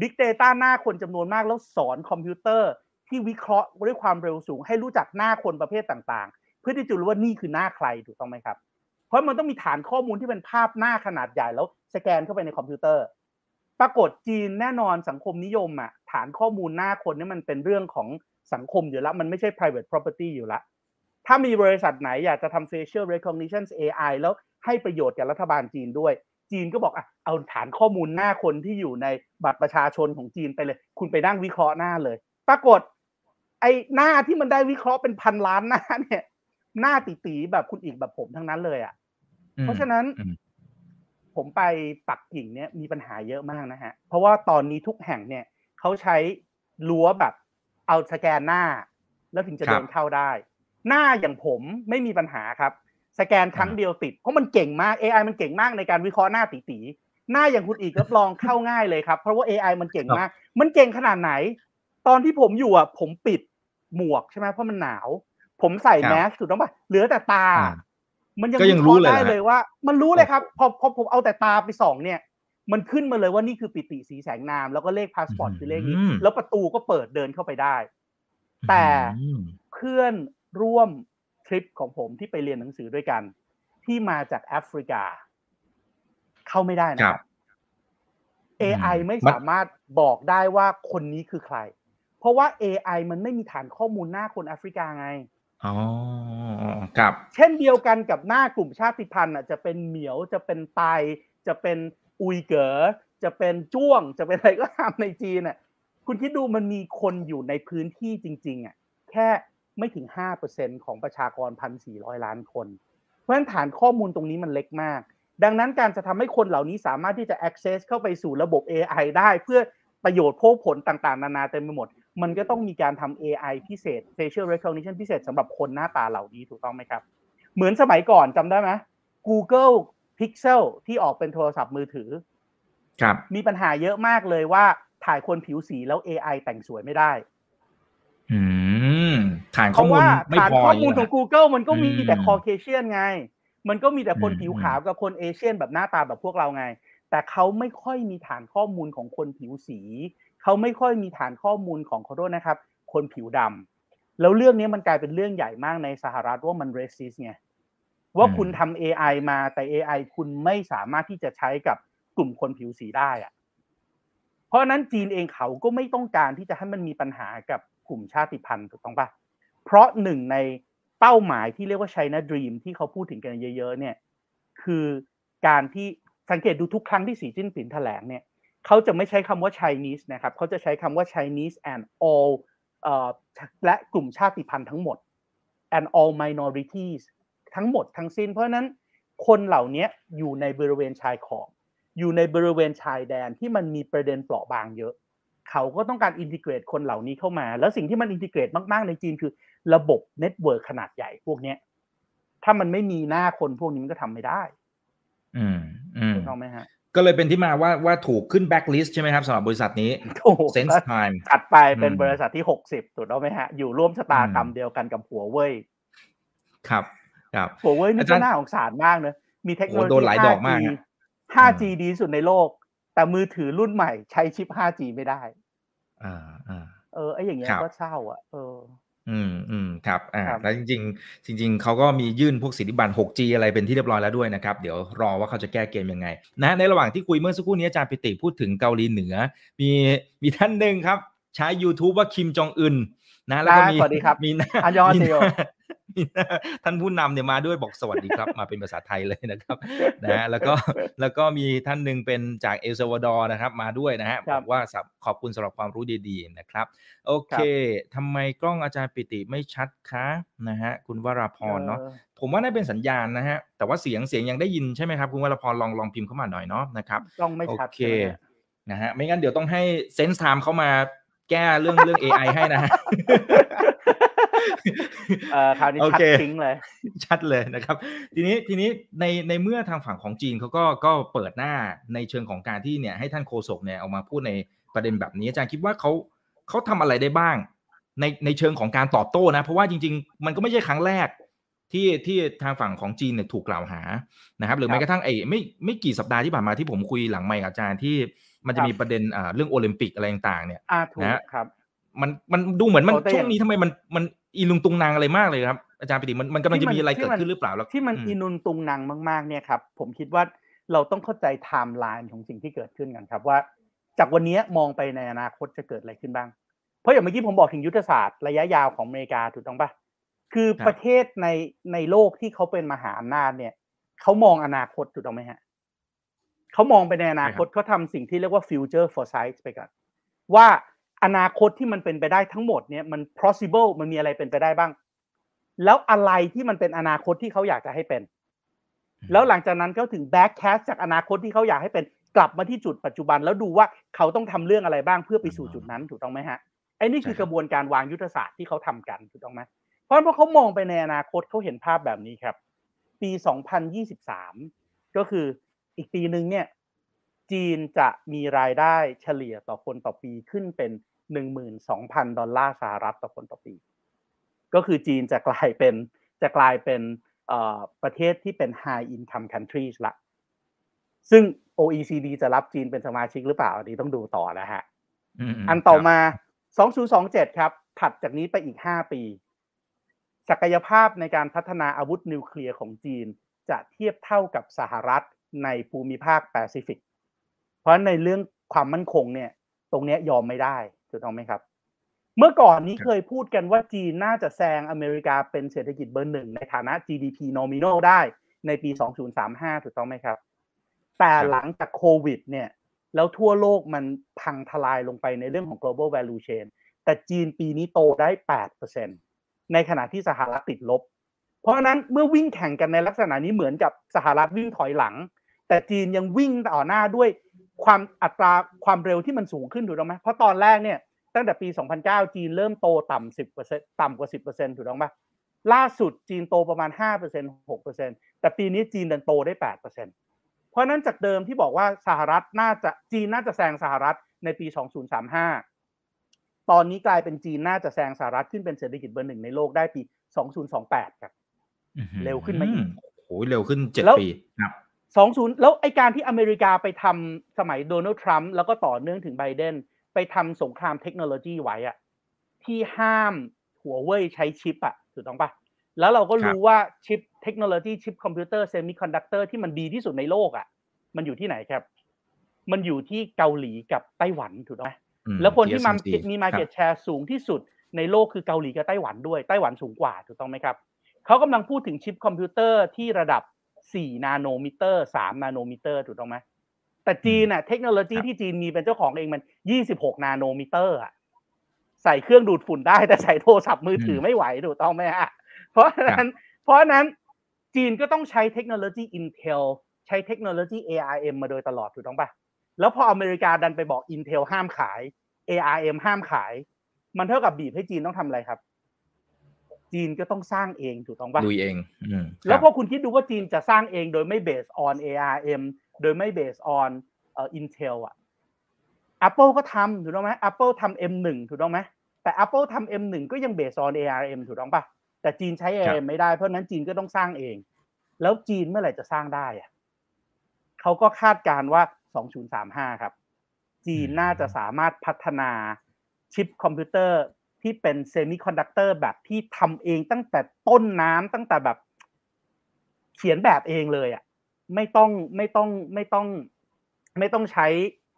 Big Data หน้าคนจำนวนมากแล้วสอนคอมพิวเตอร์ที่วิเคราะห์ด้วยความเร็วสูง ให้รู้จักหน้าคนประเภทต่างๆ เพื่อที่จะรู้ว่านี่คือหน้าใครถูกต้องไหมครับ เพราะมันต้องมีฐานข้อมูลที่เป็นภาพหน้าขนาดใหญ่แล้วสแกนเข้าไปในคอมพิวเตอร์ ปรากฏจีนแน่นอนสังคมนิยมอะ ฐานข้อมูลหน้าคนเนี่ยมันเป็นเรื่องของสังคมอยู่แล้ว มันไม่ใช่ private property อยู่แล้ว ถ้ามีบริษัทไหนอยากจะทำ facial recognition AI แล้วให้ประโยชน์แก่รัฐบาลจีนด้วย จีนก็บอกอะเอาฐานข้อมูลหน้าคนที่อยู่ในบัตรประชาชนของจีนไปเลย คุณไปนั่งวิเคราะห์หน้าเลย ปรากฏ ไอ้หน้าที่มันได้วิเคราะห์เป็นพันล้านหน้าเนี่ยหน้าตีๆแบบคุณอีกแบบผมทั้งนั้นเลยอะ เพราะฉะนั้นผมไปปักกิ่งเนี่ยมีปัญหาเยอะมากนะฮะ เพราะว่าตอนนี้ทุกแห่งเนี่ย เขาใช้รั้วแบบเอาสแกนหน้า แล้วถึงจะเดินเข้าได้ หน้าอย่างผมไม่มีปัญหาครับ สแกนครั้งเดียวติด เพราะมันเก่งมาก AI มันเก่งมากในการวิเคราะห์หน้าตี๋ๆหน้าอย่างคุณอิกรับรองเข้าง่ายเลยครับ เพราะว่า AI มันเก่งมาก มันเก่งขนาดไหน ตอนที่ผมอยู่อะผมปิดหมวกใช่ไหมเพราะมันหนาว ผมใส่แมสถูกต้องป่ะเหลือแต่ตา มันยังวิเคราะห์ได้เลยว่า มันรู้เลยครับ พอพอผมเอาแต่ตาไปส่องเนี่ย มันขึ้นมาเลยว่านี่คือปิติ ศรีแสงนาม แล้วก็เลขพาสปอร์ตคือเลขนี้ แล้วประตูก็เปิดเดินเข้าไปได้ แต่เพื่อนร่วมทริปของผมที่ไปเรียนหนังสือด้วยกัน ที่มาจากแอฟริกา เข้าไม่ได้นะครับ AI ไม่สามารถบอกได้ว่าคนนี้คือใคร เพราะว่า AI มันไม่มีฐานข้อมูลหน้าคนแอฟริกาไงอ๋อครับ เช่นเดียวกันกับหน้ากลุ่มชาติพันธุ์อะจะเป็นเหมียวจะเป็นไตจะเป็น อุยเก๋อจะเป็นจ้วงจะเป็นอะไรก็ตามในจีนอะคุณคิดดูมันมีคนอยู่ในพื้นที่จริงๆอะแค่ไม่ถึงห้าเปอร์เซ็นของประชากรพันสี่ร้อยล้านคน เพราะฉะนั้นฐานข้อมูลตรงนี้มันเล็กมาก ดังนั้นการจะทำให้คนเหล่านี้สามารถที่จะ access เข้าไปสู่ระบบ AI ได้เพื่อประโยชน์โภคผลต่างๆ นานาเต็มไปหมด มันก็ต้องมีการทำ AI พิเศษ facial recognition พิเศษสำหรับคนหน้าตาเหล่านี้ถูกต้องไหมครับ เหมือนสมัยก่อนจำได้ไหม Google Pixel ที่ออกเป็นโทรศัพท์มือถือ ครับ มีปัญหาเยอะมากเลยว่าถ่ายคนผิวสีแล้ว AI แต่งสวยไม่ได้ อืมฐานข้อมูลไม่ฐานพอข้อมูลของย่างเงี้ย Google มันก็มีอืมแต่ Caucasian ไง มันก็มีแต่คนอืมผิวขาวกับคนเอเชียนแบบหน้าตาแบบพวกเราไง แต่เขาไม่ค่อยมีฐานข้อมูลของคนผิวสี เขาไม่ค่อยมีฐานข้อมูลของขอโทษนะครับ คนผิวดำแล้วเรื่องนี้มันกลายเป็นเรื่องใหญ่มากในสหรัฐว่ามัน racist ไง ว่าคุณทำ AI มาแต่ AI คุณไม่สามารถที่จะใช้กับกลุ่มคนผิวสีได้อะเพราะฉะนั้นจีนเองเขาก็ไม่ต้องการที่จะให้มันมีปัญหากับกลุ่มชาติพันธุ์ถูกต้องปะเพราะหนึ่งในเป้าหมายที่เรียกว่า China Dream ที่เขาพูดถึงกันเยอะๆเนี่ย คือการที่สังเกตดูทุกครั้งที่สีจิ้นผินแถลงเนี่ยเขาจะไม่ใช้คำว่า Chinese นะครับเขาจะใช้คำว่า Chinese and all เอ่อและกลุ่มชาติพันธุ์ทั้งหมด and all minorities ทั้งหมดทั้งสิ้น เพราะฉะนั้นคนเหล่านี้อยู่ในบริเวณชายขอบอยู่ในบริเวณชายแดนที่มันมีประเด็นเปราะบางเยอะ เขาก็ต้องการ integrate คนเหล่านี้เข้ามา แล้วสิ่งที่มัน integrate มาก ๆ ในจีนคือระบบ network ขนาดใหญ่พวกเนี้ยถ้ามันไม่มีหน้าคนพวกนี้มันก็ทำไม่ได้ อืม อืมถูกต้องไหมฮะ ก็เลยเป็นที่มาว่าว่าถูกขึ้นแบ็กลิสต์ใช่ไหมครับสำหรับบริษัทนี้ถูก Sense Time จัดไปเป็นอืมบริษัทที่หกสิบถูกต้องไหมฮะ อยู่ร่วมชะตากรรมอืมเดียวกันกับหัวเว่ยครับ ครับหัวเว่ยนี่อาจาก็รย์น่าสงสารมากเนอะมีเทคโนโลโอ้โหโดยีนหลายดอกมาก 5G อะ 5G ดีที่สุดในโลก แต่มือถือรุ่นใหม่ใช้ชิป 5G ไม่ได้ อ่าอ่าเออไอ้อย่างเงี้ยครับก็เศร้าอะเอออืมอืมครับอ่าครับแล้วจริง ๆ จริง ๆเขาก็มียื่นพวกสิทธิบัตร 6G อะไรเป็นที่เรียบร้อยแล้วด้วยนะครับ เดี๋ยวรอว่าเขาจะแก้เกมยังไง นะในระหว่างที่คุยเมื่อสักครู่นี้อาจารย์ปิติพูดถึงเกาหลีเหนือ มีมีท่านหนึ่งครับ ใช้ YouTube ว่าคิมจองอึนนะแล้วก็มีสวัสดีครับมีหน้าอันยองอามีเซหโยน้ามีหน้า ท่านผู้นำเนี่ยมาด้วยบอกสวัสดีครับ มาเป็นภาษาไทยเลยนะครับนะแล้วก็แล้วก็มีท่านหนึ่งเป็นจากเอลซาวาดอร์นะครับ มาด้วยนะฮะครับบอกว่าสับขอบคุณสำหรับความรู้ดีๆนะครับ โอเคทำไมกล้องอาจารย์ปิติไม่ชัดคะนะฮะคุณวราพรเนาะออผมว่าน่าเป็นสัญญาณนะฮะแต่ว่าเสียงเสียงยังได้ยินใช่ไหมครับคุณวราพรลองลองพิมพ์เข้ามาหน่อยเนาะนะครับต้องไม่ชัดโอเคใช่ไหมฮะนะฮะไม่งั้นเดี๋ยวต้องให้เซนส์ไทม์เข้ามาแก้เรื่องเรื่อง AI ให้นะฮะ เออคราวนี้โอชัดเคทิ้งเลย ชัดเลยนะครับ ทีนี้ทีนี้ในในเมื่อทางฝั่งของจีนเขาก็ก็เปิดหน้าในเชิงของการที่เนี่ยให้ท่านโฆษกเนี่ยเอามาพูดในประเด็นแบบนี้อาจารย์คิดว่าเขาเขาทำอะไรได้บ้าง ในในเชิงของการตอบโต้นะ เพราะว่าจริง ๆ มันก็ไม่ใช่ครั้งแรกที่ที่ทางฝั่งของจีนเนี่ยถูกกล่าวหานะครับ หรือครับแม้กระทั่งไอ้ไม่ไม่กี่สัปดาห์ที่ผ่านมาที่ผมคุยหลังไมค์กับอาจารย์ที่มันจะครับมีประเด็นอ่าเรื่องโอลิมปิกอะไรต่างๆเนี่ยอ่าถูกนะฮะครับมันมันดูเหมือนมันโอ้แต่ช่วงนี้ทำไมมันมัน อีลุงตุงนางอะไรมากเลยครับ อาจารย์ปิติมันมันกำลังที่จะมันมีอะไรที่เกิดมันขึ้นหรือเปล่าแล้วที่มันอือินุนตุงนางมากๆเนี่ยครับผมคิดว่าเราต้องเข้าใจไทม์ไลน์ของสิ่งที่เกิดขึ้นกันครับว่า จากวันนี้มองไปในอนาคตจะเกิดอะไรขึ้นบ้าง เพราะอย่างเมื่อกี้ผมบอกถึงยุทธศาสตร์ระยะยาวของอเมริกาถูกต้องปะคือครับประเทศในในโลกที่เขาเป็นมหาอำนาจเนี่ยเขามองอนาคตถูกต้องไหมฮะเขามองไปในอนาคตเขาทำสิ่งที่เรียกว่า future foresight ไปก่อนว่า อนาคตที่มันเป็นไปได้ทั้งหมดเนี่ยมัน possible มันมีอะไรเป็นไปได้บ้าง แล้วอะไรที่มันเป็นอนาคตที่เขาอยากจะให้เป็น แล้วหลังจากนั้นเขาถึง backcast จากอนาคตที่เขาอยากให้เป็นกลับมาที่จุดปัจจุบันแล้วดูว่าเขาต้องทำเรื่องอะไรบ้างเพื่อไปสู่จุดนั้นถูกต้องไหมฮะไอ้นี่คือกระบวนการวางยุทธศาสตร์ที่เขาทำกันถูกต้องไหมเพราะเพราะเขามองไปในอนาคตเขาเห็นภาพแบบนี้ครับ ปี 2023 ก็คืออีกปีหนึ่งเนี่ย จีนจะมีรายได้เฉลี่ยต่อคนต่อปีขึ้นเป็น 12,000 ดอลลาร์สหรัฐต่อคนต่อปี ก็คือจีนจะกลายเป็นจะกลายเป็นประเทศที่เป็น high income countries ละ ซึ่ง OECD จะรับจีนเป็นสมาชิกหรือเปล่า อันนี้ต้องดูต่อนะฮะ อันต่อมา 2027 ครับ ถัดจากนี้ไปอีก 5 ปี ศักยภาพในการพัฒนาอาวุธนิวเคลียร์ของจีน จะเทียบเท่ากับสหรัฐในภูมิภาคแปซิฟิกเพ ราะในเรื่องความมั่นคงเนี่ย ตรงนี้ยอมไม่ได้ถูกต้องไหมครับ เมื่อก่อนนี้เคยพูดกันว่าจีนน่าจะแซงอเมริกาเป็นเศรษฐกิจเบอร์หนึ่งในฐานะ GDP nominal ได้ในปี 2035 ถูกต้องไหมครับ แต่หลังจากโควิด เนี่ย แล้วทั่วโลกมันพังทลายลงไปในเรื่องของ global value chain แต่จีนปีนี้โตได้ 8%ในขณะที่สหรัฐติดลบ เพราะฉะนั้นเมื่อวิ่งแข่งกันในลักษณะนี้เหมือนกับสหรัฐวิ่งถอยหลัง แต่จีนยังวิ่งต่อหน้าด้วย ความอัตราความเร็วที่มันสูงขึ้นถูกต้องไหมเพราะตอนแรกเนี่ยตั้งแต่ปี 2009 จีนเริ่มโตต่ำ10%ต่ำกว่า10%ถูกต้องไหมล่าสุดจีนโตประมาณ5% 6%แต่ปีนี้จีนเดินโตได้ 8%เพราะนั้นจากเดิมที่บอกว่าสหรัฐน่าจะจีนน่าจะแซงสหรัฐในปี 2035 ตอนนี้กลายเป็นจีนน่าจะแซงสหรัฐขึ้นเป็นเศรษฐกิจเบอร์หนึ่งในโลกได้ปี 2028 ครับ เร็วขึ้นมาอีกโอ้เร็วขึ้นเจ็ดปีครับ สองศูนย์แล้วไอการที่อเมริกาไปทำสมัยโดนัลด์ทรัมป์แล้วก็ต่อเนื่องถึงไบเดนไปทำสงครามเทคโนโลยีไว้อะที่ห้ามหัวเว่ยใช้ชิปอะถูกต้องปะแล้วเราก็รู้ว่าชิปเทคโนโลยีชิปคอมพิวเตอร์เซมิคอนดักเตอร์ที่มันดีที่สุดในโลกอะมันอยู่ที่ไหนครับ มันอยู่ที่เกาหลีกับไต้หวันถูกไหมแล้วคนที่มันมี market share สูงที่สุดในโลกคือเกาหลีกับไต้หวันด้วยไต้หวันสูงกว่าถูกต้องไหมครับเขากำลังพูดถึงชิปคอมพิวเตอร์ที่ระดับ 4 nanometer 3 nanometer ถูกต้องไหมแต่จีนน่ะเทคโนโลยีที่จีนมีเป็นเจ้าของเองมัน26 nanometer อะใส่เครื่องดูดฝุ่นได้แต่ใส่โทรศัพท์มือถือไม่ไหวถูกต้องไหมฮะเพราะฉะนั้น เพราะฉะนั้นจีนก็ต้องใช้เทคโนโลยี Intel ใช้เทคโนโลยี ARM มาโดยตลอดถูกต้องปะแล้วพออเมริกาดันไปบอก Intel ห้ามขาย ARM ห้ามขาย มันเท่ากับบีบให้จีนต้องทำอะไรครับ จีนก็ต้องสร้างเองถูกต้องปะลุยเองแล้วพอคุณคิดดูว่าจีนจะสร้างเองโดยไม่เบสออน ARM โดยไม่เบสออนเอ่อ Intel อะ Apple ก็ทำถูกต้องไหม Apple ทำ M1 ถูกต้องไหมแต่ Apple ทำ M1 ก็ยังเบสออน ARM ถูกต้องปะแต่จีนใช้ ARM ไม่ได้เพราะนั้นจีนก็ต้องสร้างเอง แล้วจีนเมื่อไหร่จะสร้างได้อะเขาก็คาดการณ์ว่า 2035 ครับ จีนน่าจะสามารถพัฒนาชิปคอมพิวเตอร์ ที่เป็นเซมิคอนดักเตอร์แบบที่ทำเองตั้งแต่ต้นน้ำตั้งแต่แบบ เขียนแบบเองเลยอะไม่ต้องไม่ต้องไม่ต้อง ไม่ต้องใช้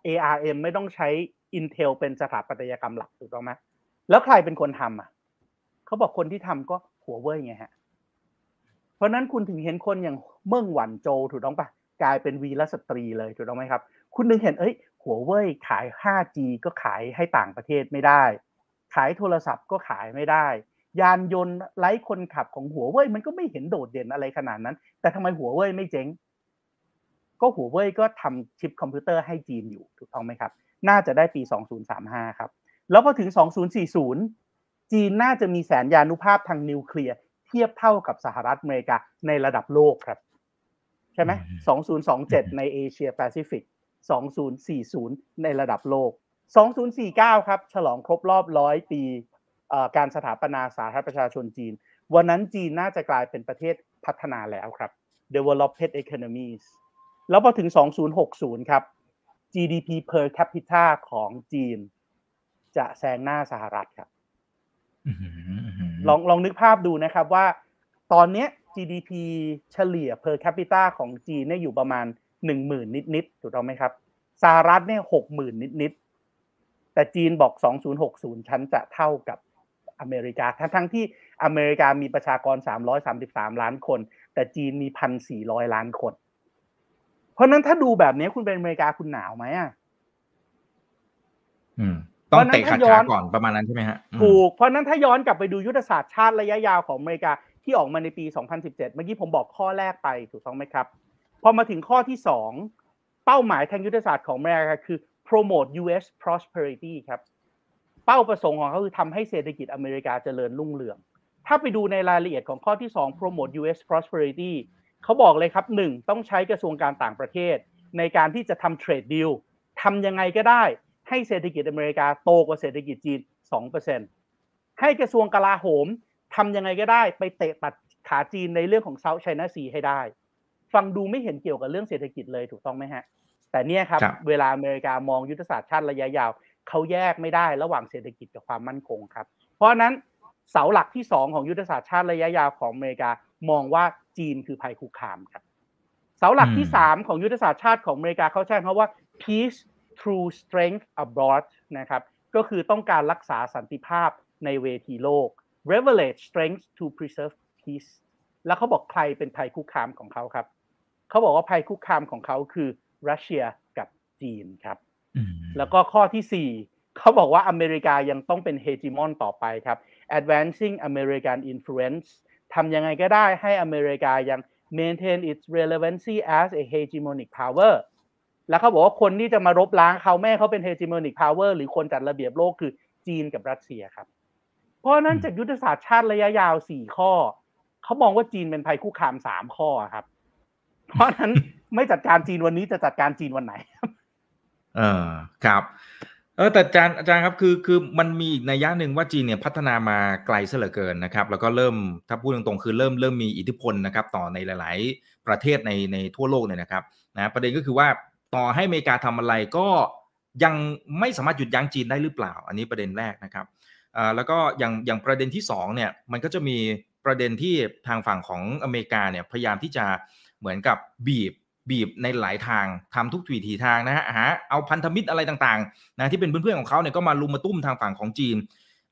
ARM ไม่ต้องใช้ Intel เป็นสถาปัตยกรรมหลักถูกต้องไหมแล้วใครเป็นคนทำอะเขาบอกคนที่ทำก็หัวเว่ยไงฮะเพราะนั้นคุณถึงเห็นคนอย่างเมิ่งหวันโจถูกต้องปะกลายเป็นวีรสตรีเลยถูกต้องไหมครับ คุณนึงเห็นเอ้ยหัวเว่ยขาย 5G ก็ขายให้ต่างประเทศไม่ได้ ขายโทรศัพท์ก็ขายไม่ได้ ยานยนต์ไร้คนขับของหัวเว่ยมันก็ไม่เห็นโดดเด่นอะไรขนาดนั้น แต่ทำไมหัวเว่ยไม่เจ๊ง ก็หัวเว่ยก็ทำชิปคอมพิวเตอร์ให้จีนอยู่ถูกต้องไหมครับ น่าจะได้ปี 2035 ครับ แล้วพอถึง 2040 จีนน่าจะมีแสนยานุภาพทางนิวเคลียร์เทียบเท่ากับสหรัฐอเมริกาในระดับโลกครับ ใช่ไหม2027 ในเอเชียแปซิฟิก2040 ในระดับโลก 2049 ครับ ฉลองครบรอบร้อยปีการสถาปนาสาธารณประชาชนจีน วันนั้นจีนน่าจะกลายเป็นประเทศพัฒนาแล้วครับ developed economies แล้วพอถึง 2060 ครับ GDP per capita ของจีน จะแซงหน้าสหรัฐครับลองลองนึกภาพดูนะครับว่า ตอนนี้ GDP เฉลี่ย per capita ของจีนเนี่ยอยู่ประมาณ 10,000 นิดๆถูกต้องไหมครับสหรัฐเนี่ย60,000นิด แต่จีนบอก 2060 ฉันจะเท่ากับอเมริกา ทั้งทั้งที่อเมริกามีประชากร 333 ล้านคน แต่จีนมี 1,400 ล้านคน เพราะราะนั้นถ้าดูแบบนี้คุณเป็นอเมริกาคุณหนาวไหมอะอืมต้องเตะขาขาก่อนประมาณนั้นใช่ไหมฮะถูกเพราะนั้นถ้าย้อนกลับไปดูยุทธศาสตร์ชาติระยะยาวของอเมริกาที่ออกมาในปี 2017 เมื่อกี้ผมบอกข้อแรกไปถูกต้องไหมครับ พอมาถึงข้อที่สองเป้าหมายทางยุทธศาสตร์ของอเมริกาคือ promote U.S. prosperity ครับ เป้าประสงค์ของเขาคือทำให้เศรษฐกิจอเมริกาเจริญรุ่งเรือง ถ้าไปดูในรายละเอียดของข้อที่ 2 promote U.S. prosperity เขาบอกเลยครับหนึ่งต้องใช้กระทรวงการต่างประเทศ ในการที่จะทำเทรดดิลทำยังไงก็ได้ ให้เศรษฐกิจอเมริกาโตกว่าเศรษฐกิจจีน 2%ให้กระทรวงกลาโหมทำยังไงก็ได้ไปเตะตัดขาจีนในเรื่องของเซาท์ไชน่าซีให้ได้ ฟังดูไม่เห็นเกี่ยวกับเรื่องเศรษฐกิจเลยถูกต้องไหมฮะ แต่เนี่ยครับเวลาอเมริกามองยุทธศาสตร์ชาติระยะยาวเขาแยกไม่ได้ระหว่างเศรษฐกิจกับความมั่นคงครับ เพราะนั้นเสาหลักที่ 2 ของยุทธศาสตร์ชาติระยะยาวของอเมริกามองว่าจีนคือภัยคุกคามครับเสาหลักที่ 3 ของยุทธศาสตร์ชาติของอเมริกาเขาใช้คำว่า peace through strength abroad นะครับก็คือต้องการรักษาสันติภาพในเวทีโลก revelate strength to preserve peace แล้วเขาบอกใครเป็นภัยคุกคามของเขาครับเขาบอกว่าภัยคุกคามของเขาคือ รัสเซียกับจีนครับ แล้วก็ข้อที่ 4 เขาบอกว่าอเมริกายังต้องเป็นเฮจิมอนต่อไปครับ advancing American influence ทำยังไงก็ได้ให้อเมริกายัง maintain its relevancy as a hegemonic power แล้วเขาบอกว่าคนที่จะมารบล้างเขาแม่เขาเป็น hegemonic power หรือคนจัดระเบียบโลกคือจีนกับรัสเซียครับ เพราะนั้นจากยุทธศาสตร์ชาติระยะยาว 4 ข้อ เขามองว่าจีนเป็นภัยคุกคามสามข้อครับ เพราะนั้นไม่จัดการจีนวันนี้จะจัดการจีนวันไหนเออครับเออแต่อาจารย์อาจารย์ครับคือคือมันมีอีกในย่าหนึ่งว่าจีนเนี่ยพัฒนามาไกลเสียเหลือเกินนะครับ แล้วก็เริ่มถ้าพูดตรงๆคือเริ่มเริ่มมีอิทธิพลนะครับ ต่อในหลาย ๆ ประเทศในในทั่วโลกเนี่ยนะครับนะประเด็นก็คือว่าต่อให้อเมริกาทำอะไรก็ยังไม่สามารถหยุดยั้งจีนได้หรือเปล่า อันนี้ประเด็นแรกนะครับอ่าแล้วก็อย่างอย่างประเด็นที่2เนี่ยมันก็จะมีประเด็นที่ทางฝั่งของอเมริกาเนี่ยพยายามที่จะ เหมือนกับบีบบีบในหลายทางทำทุกทวีทีทางนะฮะหาเอาพันธมิตรอะไรต่างๆนะที่เป็นเพื่อนๆของเขาเนี่ยก็มาลุมมาตุ้มทางฝั่งของจีน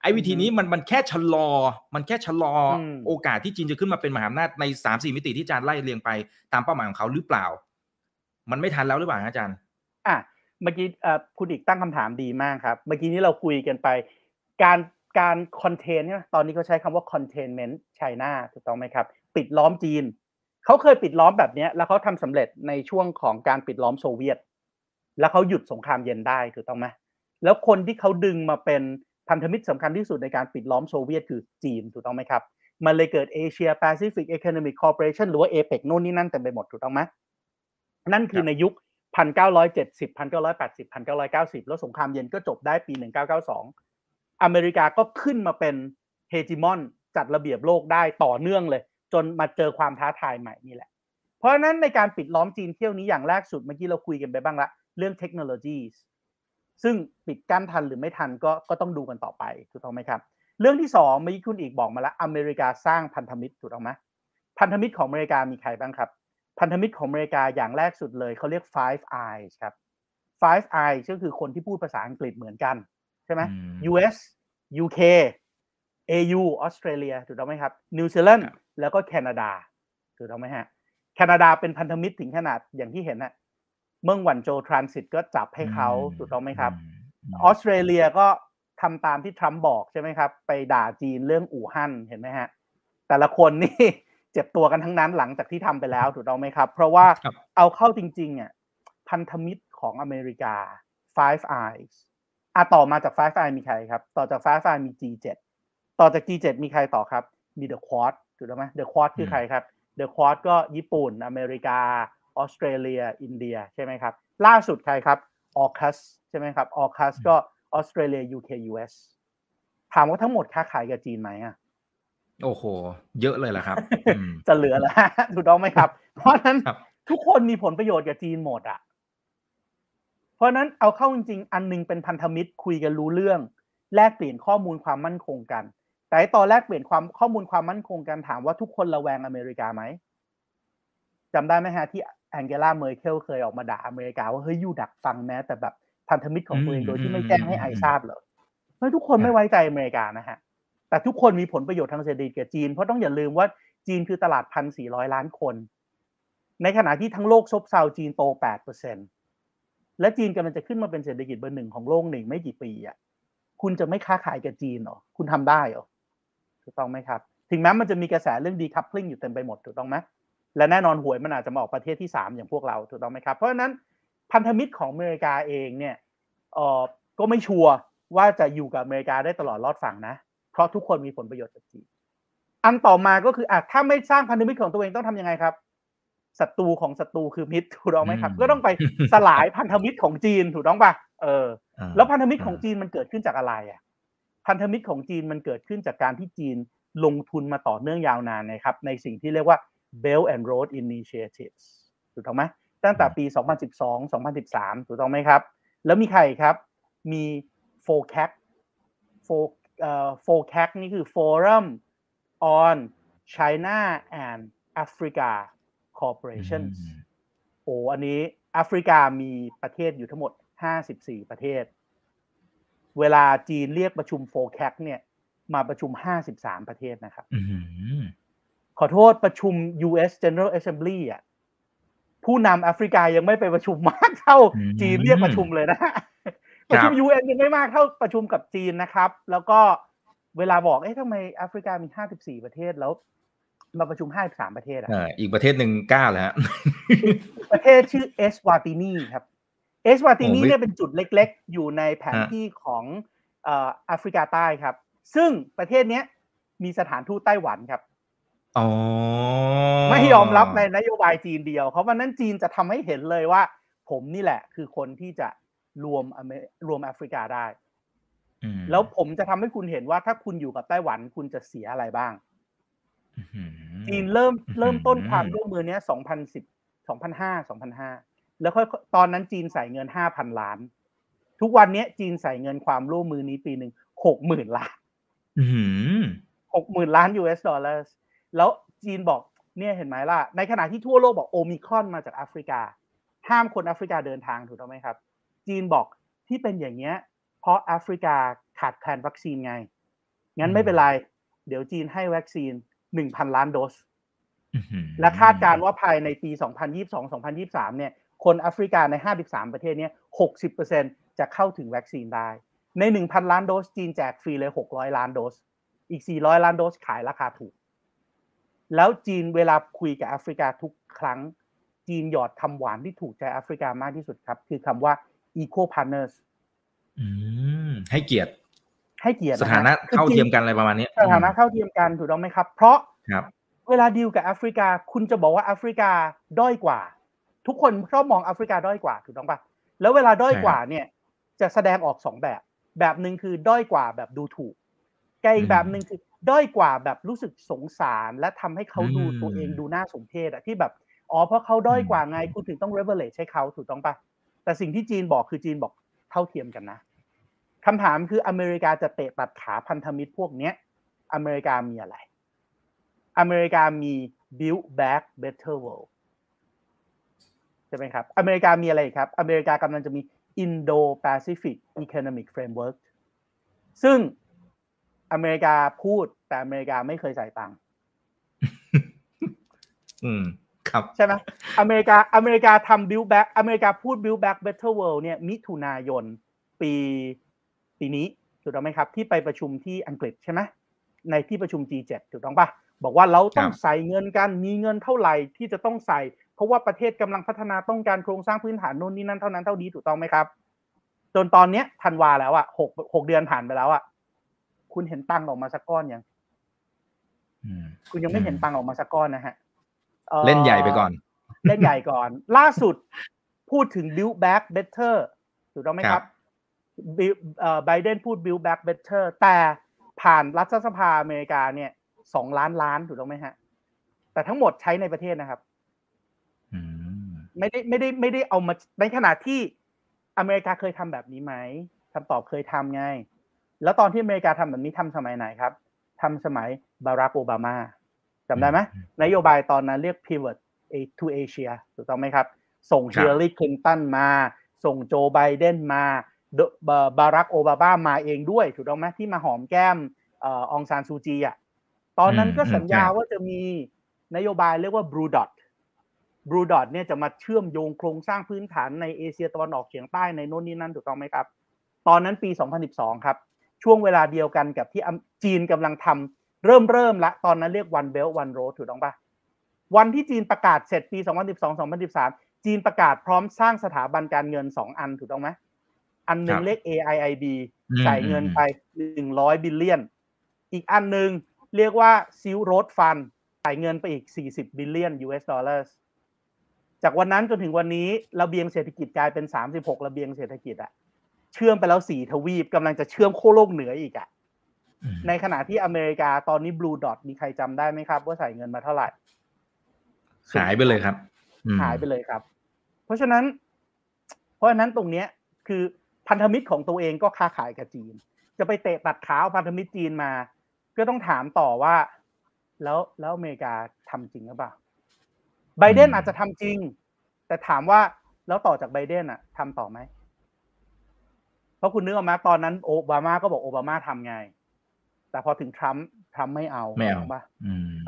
ไอ้วิธีนี้มันมันแค่ชะลอ มันแค่ชะลอโอกาสที่จีนจะขึ้นมาเป็นมหาอำนาจในสามสี่มิติที่อาจารย์ไล่เรียงไปตามเป้าหมายของเขาหรือเปล่า มันไม่ทันแล้วหรือเปล่าอาจารย์ อะเมื่อกี้คุณอีกตั้งคำถามดีมากครับ เมื่อกี้นี้เราคุยกันไป การการ contain เนี่ยตอนนี้เขาใช้คำว่า containment China ถูกต้องไหมครับ ปิดล้อมจีน เขาเคยปิดล้อมแบบนี้แล้วเขาทำสำเร็จในช่วงของการปิดล้อมโซเวียต แล้วเขาหยุดสงครามเย็นได้ถูกต้องไหมแล้วคนที่เขาดึงมาเป็นพันธมิตรสำคัญที่สุดในการปิดล้อมโซเวียตคือจีนถูกต้องไหมครับ มันเลยเกิด Asia-Pacific Economic Cooperation หรือว่าเอเปกโน่นนี่นั่นเต็มไปหมดถูกต้องไหมนั่นคือในยุค 1970 1980 1990 แล้วสงครามเย็นก็จบได้ปี 1992 อเมริกาก็ขึ้นมาเป็นเฮจิมอนจัดระเบียบโลกได้ต่อเนื่องเลย จนมาเจอความท้าทายใหม่นี่แหละ เพราะฉะนั้นในการปิดล้อมจีนเที่ยวนี้อย่างแรกสุดเมื่อกี้เราคุยกันไปบ้างละเรื่องเทคโนโลยีซึ่งปิดกั้นทันหรือไม่ทันก็ก็ต้องดูกันต่อไปถูกต้องไหมครับ เรื่องที่สองเมื่อกี้คุณอีกบอกมาแล้วอเมริกาสร้างพันธมิตรถูกต้องไหมพันธมิตรของอเมริกามีใครบ้างครับพันธมิตรของอเมริกาอย่างแรกสุดเลยเขาเรียก Five Eyes ครับ Five Eyes ก็คือคนที่พูดภาษาอังกฤษเหมือนกันใช่ไหม US UK AU ออสเตรเลียถูกต้องไหมครับนิวซีแลนด์ แล้วก็แคนาดาถูกต้องไหมฮะแคนาดาเป็นพันธมิตรถึงขนาดอย่างที่เห็นนะเมื่อวันโจทรานสิตก็จับให้เขาถูกต้องไหมครับออสเตรเลียก็ทำตามที่ทรัมป์บอกใช่ไหมครับ ไปด่าจีนเรื่องอู่ฮั่นเห็นไหมฮะ แต่ละคนนี่เจ็บตัวกันทั้งนั้นหลังจากที่ทำไปแล้วถูกต้องไหมครับ เพราะว่าเอาเข้าจริงๆอะพันธมิตรของอเมริกา Five Eyes อะต่อมาจาก Five Eye มีใครครับ ต่อจาก Five Eye มี G7 ต่อจาก G7 มีใครต่อครับ มี The Quad ถูกไหม The Quad คือใครครับ The Quad ก็ญี่ปุ่น อเมริกา ออสเตรเลีย อินเดียใช่ไหมครับ ล่าสุดใครครับออคัสใช่ไหมครับออคัสก็ออสเตรเลีย UK US ถามว่าทั้งหมดค้าขายกับจีนไหมอะโอ้โห เยอะเลยแหละครับ จะเหลือแล้วถูกต้องไหมครับ เพราะนั้นทุกคนมีผลประโยชน์กับจีนหมดอะ เพราะนั้นเอาเข้าจริงๆ อันนึงเป็นพันธมิตรคุยกันรู้เรื่อง แลกเปลี่ยนข้อมูลความมั่นคงกัน แต่ตอนแรกเปลี่ยนความข้อมูลความมั่นคงกันถามว่าทุกคนระแวงอเมริกาไหมจำได้ไหมฮะที่แองเกลาเมอร์เคิลเคยออกมาด่าอเมริกาว่าเฮ้ยยูดักฟังแม้แต่แบบพันธมิตรของตัวเองโดยที่ไม่แจ้งให้ไอทราบเลยเฮ้ยทุกคนไม่ไว้ใจอเมริกานะฮะแต่ทุกคนมีผลประโยชน์ทางเศรษฐกิจกับจีน เพราะต้องอย่าลืมว่าจีนคือตลาดพันสี่ร้อยล้านคน ในขณะที่ทั้งโลกซบเซาจีนโต8%และจีนกำลังจะขึ้นมาเป็นเศรษฐกิจเบอร์หนึ่งของโลกหนึ่งไม่กี่ปีอะคุณจะไม่ค้าขายกับจีนหรอคุณทำได้หรอ ถูกต้องไหมครับ ถึงแม้มันจะมีกระแสเรื่อง decoupling อยู่เต็มไปหมดถูกต้องไหมและแน่นอนหวยมันอาจจะมาออกประเทศที่สามอย่างพวกเราถูกต้องไหมครับ เพราะฉะนั้นพันธมิตรของอเมริกาเองเนี่ยเออก็ไม่ชัวร์ว่าจะอยู่กับอเมริกาได้ตลอดรอดฝั่งนะ เพราะทุกคนมีผลประโยชน์จากจีนอันต่อมาก็คืออะถ้าไม่สร้างพันธมิตรของตัวเองต้องทำยังไงครับศัตรูของศัตรูคือมิตรถูกต้องไหมครับ ก็ต้องไปสลายพันธมิตรของจีนถูกต้องปะเออ แล้วพันธมิตรของจีนมันเกิดขึ้นจากอะไรอะ พันธมิตรของจีนมันเกิดขึ้นจากการที่จีนลงทุนมาต่อเนื่องยาวนานนะครับ ในสิ่งที่เรียกว่า Belt and Road Initiatives ถูกต้องไหมตั้งแต่ปี 2012 2013 ถูกต้องไหมครับ แล้วมีใครครับ มี FOCAC FOCAC นี่คือ Forum on China and Africa Corporations โอ้อันนี้แอฟริกามีประเทศอยู่ทั้งหมด 54 ประเทศ เวลาจีนเรียกประชุมโฟแคกเนี่ย มาประชุม 53 ประเทศนะครับขอโทษประชุม US General Assembly อะผู้นำแอฟริกายังไม่ไปประชุมมากเท่าจีนเรียกประชุมเลยนะประชุม UN ยังไม่มากเท่าประชุมกับจีนนะครับ แล้วก็เวลาบอกเอ๊ะทำไมแอฟริกามี 54 ประเทศแล้วมาประชุม 53 ประเทศอะอีกประเทศหนึ่งกล้าแล้วประเทศชื่อเอสวาตินีครับ เอสวาตินีเนี่ยเป็นจุดเล็กๆ อยู่ในแผนที่ของแอฟริกาใต้ครับ ซึ่งประเทศนี้มีสถานทูตไต้หวันครับไม่ยอมรับในนโยบายจีนเดียว เพราะวันนั้นจีนจะทำให้เห็นเลยว่า ผมนี่แหละ คือคนที่จะรวมรวมแอฟริกาได้แล้วผมจะทำให้คุณเห็นว่าถ้าคุณอยู่กับไต้หวันคุณจะเสียอะไรบ้างจีนเริ่มเริ่มต้นความร่วมมือเนี้ยสองพันสิบสองพันห้าสองพันห้า แล้วค่อยตอนนั้นจีนใส่เงินห้าพันล้าน ทุกวันนี้จีนใส่เงินความร่วมมือนี้ปีหนึ่งหกหมื่นล้านหกหมื่นล้าน US ดอลลาร์แล้วจีนบอกเนี่ยเห็นไหมล่ะ ในขณะที่ทั่วโลกบอกโอมิครอนมาจากแอฟริกา ห้ามคนแอฟริกาเดินทางถูกต้องไหมครับ จีนบอกที่เป็นอย่างเงี้ย เพราะแอฟริกาขาดแคลนวัคซีนไง งั้นไม่เป็นไร เดี๋ยวจีนให้วัคซีนหนึ่งพันล้านโดส และคาดการว่าภายในปี 2022-2023 เนี่ย คนแอฟริกาใน 53 ประเทศนี้60%จะเข้าถึงวัคซีนได้ ใน 1,000 ล้านโดสจีนแจกฟรีเลย 600 ล้านโดส อีก 400 ล้านโดสขายราคาถูก แล้วจีนเวลาคุยกับแอฟริกาทุกครั้ง จีนหยอดคำหวานที่ถูกใจแอฟริกามากที่สุดครับ คือคำว่า equal partners ให้เกียรติ ให้เกียรติสถานะเท่าเทียมกันอะไรประมาณนี้สถานะเท่าเทียมกันถูกต้องไหมครับ เพราะครับเวลาดีลกับแอฟริกา คุณจะบอกว่าแอฟริกาด้อยกว่า ทุกคนชอบมองแอฟริกาด้อยกว่าถูกต้องปะแล้วเวลาด้อยกว่าเนี่ย จะแสดงออกสองแบบ แบบหนึ่งคือด้อยกว่าแบบดูถูกแกอีกแบบหนึ่งคือด้อยกว่าแบบรู้สึกสงสารและทำให้เขาดูตัวเองดูน่าสมเพชอะที่แบบอ๋อเพราะเขาด้อยกว่าไงคุณถึงต้อง revelate ให้เขาถูกต้องปะแต่สิ่งที่จีนบอกคือจีนบอกเท่าเทียมกันนะคำถามคืออเมริกาจะเตะตัดขาพันธมิตรพวกเนี้ย อเมริกามีอะไร อเมริกามี build back better world ใช่ไหมครับ อเมริกามีอะไรครับ อเมริกากำลังจะมี Indo-Pacific Economic Framework ซึ่งอเมริกาพูดแต่อเมริกาไม่เคยใส่ตังค์อืมครับใช่ไหมอเมริกาอเมริกาทำ build back อเมริกาพูด build back better world เนี่ยมิถุนายนปีปีนี้ถูกต้องไหมครับ ที่ไปประชุมที่อังกฤษใช่ไหมในที่ประชุม G7 ถูกต้องปะบอกว่าเราต้องใส่เงินกันมีเงินเท่าไหร่ที่จะต้องใส่ เพราะว่าประเทศกำลังพัฒนาต้องการโครงสร้างพื้นฐานโน่นนี่นั่นเท่านั้นเท่านี้ถูกต้องไหมครับ จนตอนเนี้ยธันวาแล้วอะหกหกเดือนผ่านไปแล้วอะคุณเห็นตังออกมาสักก้อนยังคุณยังไม่เห็นตังออกมาสักก้อนนะฮะเล่นใหญ่ไปก่อน เล่นใหญ่ก่อน ล่าสุดพูดถึง build back better ถูกต้องไหมครับไบเดนพูด build back better แต่ผ่านรัฐสภาอเมริกาเนี่ยสองล้านล้านถูกต้องไหมฮะ แต่ทั้งหมดใช้ในประเทศนะครับ ไม่ได้ไม่ได้ไม่ได้เอามาในขณะที่อเมริกาเคยทำแบบนี้ไหมคำตอบเคยทำไง แล้วตอนที่อเมริกาทำแบบนี้ทำสมัยไหนครับทำสมัยบารักโอบามาจำได้ไหมนโยบายตอนนั้นเรียก pivot to Asia ถูกต้องไหมครับ ส่งเฮเลอรี่คลินตันมา ส่งโจไบเดนมาบารักโอบามามาเองด้วย ถูกต้องไหมที่มาหอมแก้มองซานซูจีอะตอนนั้นก็สัญญาว่าจะมีนโยบายเรียกว่าบรูดอท บรูดอทเนี่ยจะมาเชื่อมโยงโครงสร้างพื้นฐานในเอเชียตะวันออกเฉียงใต้ในโน่นนี่นั่นถูกต้องไหมครับ ตอนนั้นปี 2012 ครับ ช่วงเวลาเดียวกันกับที่จีนกำลังทำเริ่มเริ่มละตอนนั้นเรียก one belt one road ถูกต้องปะวันที่จีนประกาศเสร็จปี 2012-2013 จีนประกาศพร้อมสร้างสถาบันการเงิน 2 อันถูกต้องไหมอันหนึ่งเลข AIIB จ่ายเงินไป100 billion อีกอันหนึ่งเรียกว่า Silk Road Fund จ่ายเงินไปอีก 40 billion US dollars จากวันนั้นจนถึงวันนี้ระเบียงเศรษฐกิจกลายเป็น36ระเบียงเศรษฐกิจอะเชื่อมไปแล้วสี่ทวีปกำลังจะเชื่อมโคโลกเหนืออีกอะในขณะที่อเมริกาตอนนี้บลูดอทมีใครจำได้ไหมครับ ว่าใส่เงินมาเท่าไหร่หายไปเลยครับหายไปเลยครับ เพราะฉะนั้น เพราะฉะนั้นตรงเนี้ยคือพันธมิตรของตัวเองก็ค้าขายกับจีน จะไปเตะตัดขาพันธมิตรจีนมา ก็ต้องถามต่อว่า แล้วแล้วอเมริกาทำจริงหรือเปล่า ไบเดนอาจจะทำจริง แต่ถามว่าแล้วต่อจากไบเดนอะทำต่อไหมเพราะคุณนึกออกมาตอนนั้นโอบามาก็บอกโอบามาทำไง แต่พอถึงทรัมป์ทรัมป์ไม่เอาไม่เอาปะ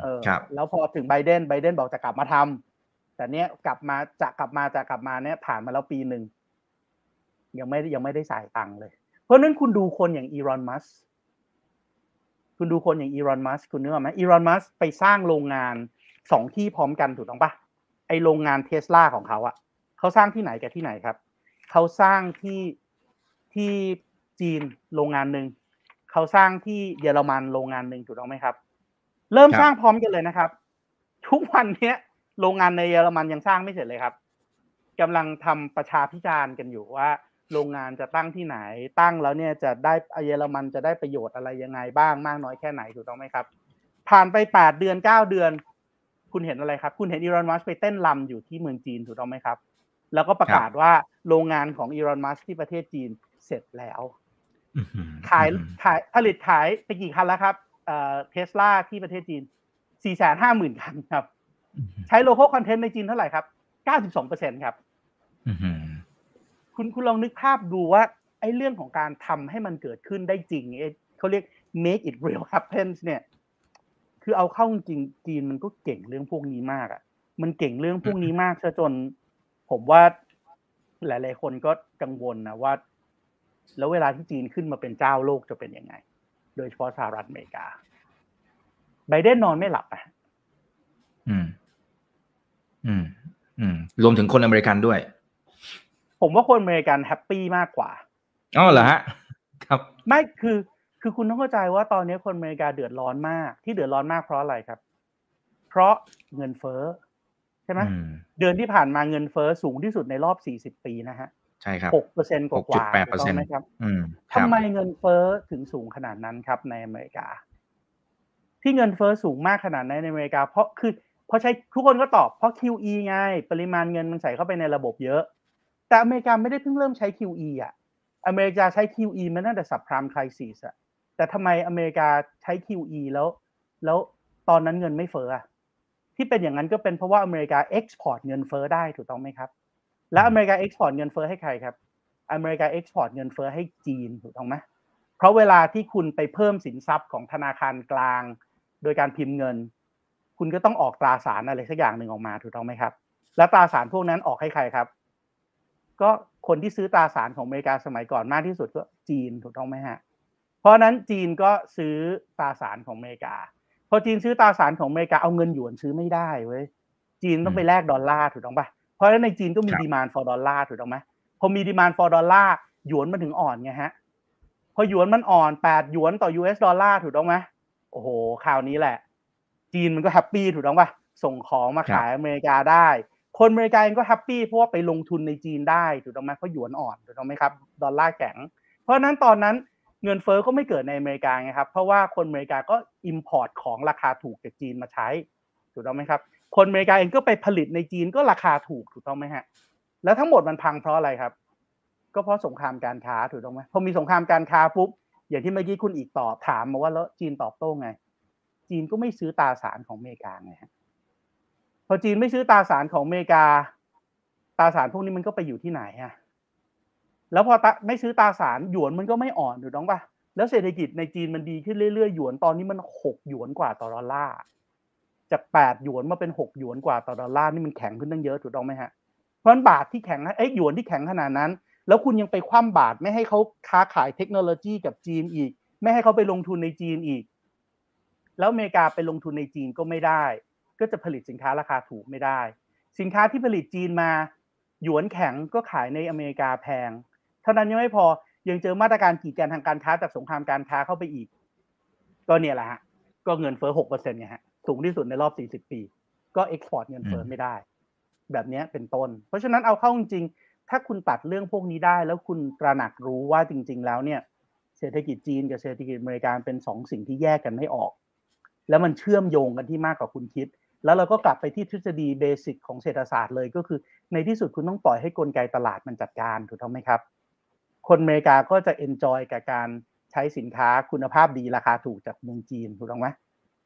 เออแล้วพอถึงไบเดนไบเดนบอกจะกลับมาทำแต่เนี้ยกลับมาจะกลับมาจะกลับมาเนี้ยผ่านมาแล้วปีหนึ่งยังไม่ยังไม่ได้ใส่ตังค์เลย เพราะนั้นคุณดูคนอย่างอีรอนมัสคุณดูคนอย่างอีรอนมัสคุณนึกออกไหมอีรอนมัสไปสร้างโรงงานสองที่พร้อมกันถูกต้องปะ ไอโรงงานเทสลาของเขาอะเขาสร้างที่ไหนกับที่ไหนครับ เขาสร้างที่ที่จีนโรงงานหนึ่งเขาสร้างที่เยอรมันโรงงานหนึ่งถูกต้องไหมครับ เริ่มสร้างพร้อมกันเลยนะครับ ทุกวันนี้โรงงานในเยอรมันยังสร้างไม่เสร็จเลยครับกำลังทำประชาพิจารณ์กันอยู่ว่า โรงงานจะตั้งที่ไหน ตั้งแล้วเนี่ยจะได้เยอรมันจะได้ประโยชน์อะไรยังไงบ้างมากน้อยแค่ไหนถูกต้องไหมครับ ผ่านไปแปดเดือนเก้าเดือน คุณเห็นอะไรครับ คุณเห็น Elon Musk ไปเต้นลำอยู่ที่เมืองจีนถูกต้องไหมครับ แล้วก็ประกาศว่าโรงงานของ Elon Musk ที่ประเทศจีนเสร็จแล้วขายขายผลิตขายไปกี่คันแล้วครับเทสลาที่ประเทศจีนสี่แสนห้าหมื่นคันครับ ใช้ local content ในจีนเท่าไหร่ครับเก้าสิบสองเปอร์เซ็นต์ครับคุณคุณลองนึกภาพดูว่า ไอ้เรื่องของการทำให้มันเกิดขึ้นได้จริงเขาเรียก make it real happens เนี่ย คือเอาเข้าจริงจีนมันก็เก่งเรื่องพวกนี้มากอะ มันเก่งเรื่องพวกนี้มากซะจน ผมว่า หลาย ๆ คนก็กังวลนะว่า แล้วเวลาที่จีนขึ้นมาเป็นเจ้าโลกจะเป็นยังไง โดยเฉพาะสหรัฐอเมริกาไบเดนนอนไม่หลับอะอืม อืม อืม รวมถึงคนอเมริกันด้วย ผมว่าคนอเมริกัน happy มากกว่าอ๋อเหรอฮะ ครับ ไม่คือ คือคุณต้องเข้าใจว่าตอนนี้คนอเมริกาเดือดร้อนมาก ที่เดือดร้อนมากเพราะอะไรครับ เพราะเงินเฟ้อใช่ไหมเดือนที่ผ่านมาเงินเฟ้อสูงที่สุดในรอบสี่สิบปีนะฮะใช่ครับหกเปอร์เซ็นต์กว่าแปดเปอร์เซ็นต์ไหมครับทำไมเงินเฟ้อถึงสูงขนาดนั้นครับในอเมริกา ที่เงินเฟ้อสูงมากขนาดนั้นในอเมริกา เพราะคือเพราะใช้ทุกคนก็ตอบเพราะ QE ไง ปริมาณเงินมันใส่เข้าไปในระบบเยอะ แต่อเมริกาไม่ได้เพิ่งเริ่มใช้ QE อะ อเมริกาใช้ QE มาตั้งแต่ subprime crisis อะ แต่ทำไมอเมริกาใช้ QE แล้ว แล้วตอนนั้นเงินไม่เฟ้ออะที่เป็นอย่างนั้นก็เป็นเพราะว่าอเมริกา export เงินเฟ้อได้ถูกต้องไหมครับ แล้วอเมริกา export เงินเฟ้อให้ใครครับ อเมริกา export เงินเฟ้อให้จีนถูกต้องไหมเพราะเวลาที่คุณไปเพิ่มสินทรัพย์ของธนาคารกลาง โดยการพิมพ์เงิน คุณก็ต้องออกตราสารอะไรสักอย่างหนึ่งออกมาถูกต้องไหมครับ แล้วตราสารพวกนั้นออกให้ใครครับ ก็คนที่ซื้อตราสารของอเมริกาสมัยก่อนมากที่สุดก็จีนถูกต้องไหมฮะเพราะนั้นจีนก็ซื้อตราสารของอเมริกาพอจีนซื้อตราสารของอเมริกาเอาเงินหยวนซื้อไม่ได้เว้ยจีนต้องไปแลกดอลลาร์ถูกต้องปะเพราะฉะนั้นในจีนก็มี demand for ดอลลาร์ถูกต้องไหมพอมี demand for ดอลลาร์หยวนมันถึงอ่อนไงฮะพอหยวนมันอ่อนแปดหยวนต่อ US ดอลลาร์ถูกต้องไหมโอ้โหคราวนี้แหละ จีนมันก็ happy ถูกต้องปะส่งของมาขายอเมริกาได้ คนอเมริกาเองก็ happy เพราะว่าไปลงทุนในจีนได้ถูกต้องไหมเพราะหยวนอ่อนถูกต้องไหมครับ ดอลลาร์แข็ง เพราะนั้นตอนนั้น เงินเฟ้อก็ไม่เกิดในอเมริกาไงครับ เพราะว่าคนอเมริกาก็ import ของราคาถูกจากจีนมาใช้ถูกต้องไหมครับ คนอเมริกาเองก็ไปผลิตในจีนก็ราคาถูกถูกต้องไหมฮะ แล้วทั้งหมดมันพังเพราะอะไรครับ ก็เพราะสงครามการค้าถูกต้องไหมพอมีสงครามการค้าปุ๊บอย่างที่เมื่อกี้คุณอีกตอบถามมาว่าแล้วจีนตอบโต้ไง จีนก็ไม่ซื้อตาสารของอเมริกาไงฮะพอจีนไม่ซื้อตาสารของอเมริกา ตาสารพวกนี้มันก็ไปอยู่ที่ไหนฮะ แล้วพอไม่ซื้อตราสารหยวนมันก็ไม่อ่อนถูกต้องปะแล้วเศรษฐกิจในจีนมันดีขึ้นเรื่อยๆหยวนตอนนี้มันหกหยวนกว่าต่อดอลลาร์จากแปดหยวนมาเป็นหกหยวนกว่าต่อดอลลาร์นี่มันแข็งขึ้นตั้งเยอะถูกต้องไหมฮะเพราะนั้นบาทที่แข็งเอ้ยหยวนที่แข็งขนาดนั้น แล้วคุณยังไปคว่ำบาทไม่ให้เขาค้าขายเทคโนโลยีกับจีนอีก ไม่ให้เขาไปลงทุนในจีนอีก แล้วอเมริกาไปลงทุนในจีนก็ไม่ได้ ก็จะผลิตสินค้าราคาถูกไม่ได้ สินค้าที่ผลิตจีนมาหยวนแข็งก็ขายในอเมริกาแพง เท่านั้นยังไม่พอยังเจอมาตรการกีดกันทางการค้าจากสงครามการค้าเข้าไปอีก ก็เนี่ยแหละฮะ ก็เงินเฟ้อหกเปอร์เซ็นต์ไงฮะสูงที่สุดในรอบสี่สิบปี ก็ export เงินเฟ้อไม่ได้ แบบนี้เป็นต้น เพราะฉะนั้นเอาเข้าจริงๆถ้าคุณตัดเรื่องพวกนี้ได้ แล้วคุณตระหนักรู้ว่าจริง ๆ แล้วเนี่ย เศรษฐกิจจีนกับเศรษฐกิจอเมริกาเป็นสองสิ่งที่แยกกันไม่ออก แล้วมันเชื่อมโยงกันที่มากกว่าคุณคิด แล้วเราก็กลับไปที่ทฤษฎี basic ของเศรษฐศาสตร์เลยก็คือ ในที่สุดคุณต้องปล่อยให้กลไกตลาดมันจัดการถูกต้องไหมครับ คนอเมริกาก็จะ enjoy กับการใช้สินค้าคุณภาพดีราคาถูกจากเมืองจีนถูกต้องไหม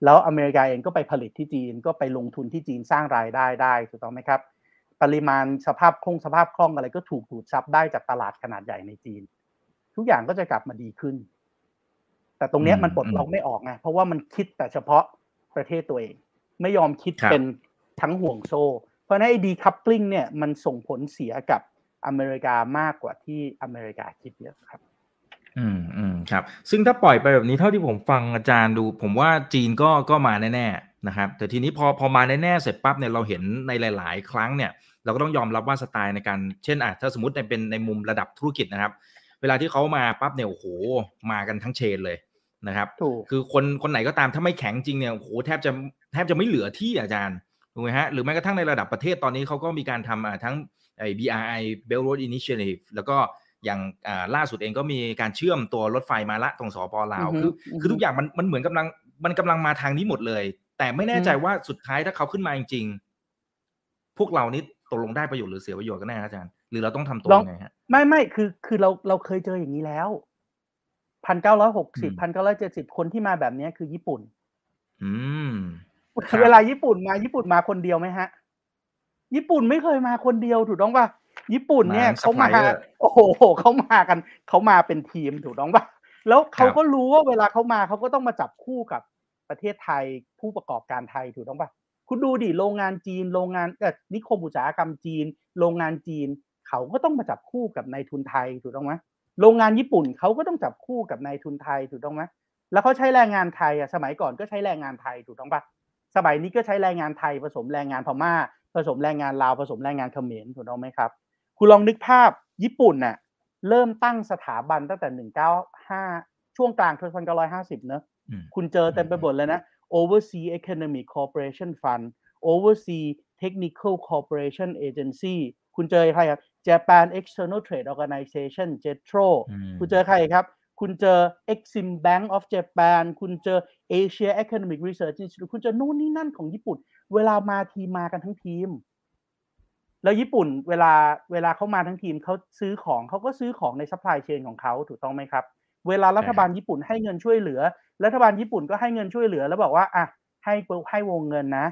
แล้วอเมริกาเองก็ไปผลิตที่จีนก็ไปลงทุนที่จีนสร้างรายได้ได้ถูกต้องไหมครับ ปริมาณสภาพคล่องสภาพคล่องอะไรก็ถูกดูดซับได้จากตลาดขนาดใหญ่ในจีน ทุกอย่างก็จะกลับมาดีขึ้น แต่ตรงนี้มันปลดล็อกไม่ออกไงเพราะว่ามันคิดแต่เฉพาะประเทศตัวเอง ไม่ยอมคิดเป็นทั้งห่วงโซ่ เพราะนั้นไอ้ decoupling เนี่ยมันส่งผลเสียกับ อเมริกามากกว่าที่อเมริกาคิดเยอะครับ อืมอืมครับ ซึ่งถ้าปล่อยไปแบบนี้เท่าที่ผมฟังอาจารย์ดู ผมว่าจีนก็ก็มาแน่ๆนะครับ แต่ทีนี้พอพอมาแน่ๆเสร็จปั๊บเนี่ยเราเห็นในหลาย ๆ ครั้งเนี่ย เราก็ต้องยอมรับว่าสไตล์ในการเช่นอะถ้าสมมติในเป็นในมุมระดับธุรกิจนะครับ เวลาที่เขามาปั๊บเนี่ยโอ้โหมากันทั้งเชนเลยนะครับคือคนคนไหนก็ตามถ้าไม่แข็งจริงเนี่ยโอ้โหแทบจะแทบจะไม่เหลือที่อาจารย์ถูกไหมฮะหรือแม้กระทั่งในระดับประเทศตอนนี้เขาก็มีการทำทั้ง ไอ้ BRI Belt Road Initiative แล้วก็อย่างล่าสุดเองก็มีการเชื่อมตัวรถไฟมาละตรงสปลาวคือคือทุกอย่างมันมันเหมือนกำลังมันกำลังมาทางนี้หมดเลย แต่ไม่แน่ใจว่าสุดท้ายถ้าเขาขึ้นมาจริงๆพวกเรานี่ตกลงได้ประโยชน์หรือเสียประโยชน์กันแน่อาจารย์หรือเราต้องทำตัวยังไงฮะไม่ไม่คือคือเราเราเคยเจออย่างนี้แล้วพันเก้าร้อยหกสิบพันเก้าร้อยเจ็ดสิบคนที่มาแบบนี้คือญี่ปุ่น อืมเวลาญี่ปุ่นมาญี่ปุ่นมาคนเดียวไหมฮะ ญี่ปุ่นไม่เคยมาคนเดียวถูกต้องป่ะญี่ปุ่นเนี่ยเขามาโอ้โหเขามากันเขามาเป็นทีมถูกต้องป่ะแล้วเขาก็รู้ว่าเวลาเขามาเขาก็ต้องมาจับคู่กับประเทศไทยผู้ประกอบการไทยถูกต้องป่ะคุณดูดิโรงงานจีน โรงงานเออนิคมอุตสาหกรรมจีน โรงงานจีน เขาก็ต้องมาจับคู่กับนายทุนไทยถูกต้องไหมโรงงานญี่ปุ่นเขาก็ต้องจับคู่กับนายทุนไทยถูกต้องไหมแล้วเขาใช้แรงงานไทยอะสมัยก่อนก็ใช้แรงงานไทยถูกต้องปะสมัยนี้ก็ใช้แรงงานไทยผสมแรงงานพม่าผสมแรงงานลาวผสมแรงงานเขมรถูกต้องไหมครับ คุณลองนึกภาพญี่ปุ่นน่ะเริ่มตั้งสถาบันตั้งแต่หนึ่งเก้าห้าช่วงกลางพันเก้าร้อยห้าสิบเนอะคุณเจอเต็มไปหมดเลยนะ Overseas Economic Corporation Fund Overseas Technical Corporation Agency คุณเจอใครครับ Japan External Trade Organization JETRO คุณเจอใครครับ คุณเจอ Exim Bank of Japan คุณเจอ Asia Economic Research Institute คุณเจอนู่นนี่นั่นของญี่ปุ่น เวลามาทีมมากันทั้งทีม แล้วญี่ปุ่นเวลาเวลาเขามาทั้งทีมเขาซื้อของเขาก็ซื้อของใน supply chain ของเขาถูกต้องไหมครับ เวลารัฐบาลญี่ปุ่นให้เงินช่วยเหลือ รัฐบาลญี่ปุ่นก็ให้เงินช่วยเหลือ แล้วบอกว่าอะให้ให้วงเงินนะ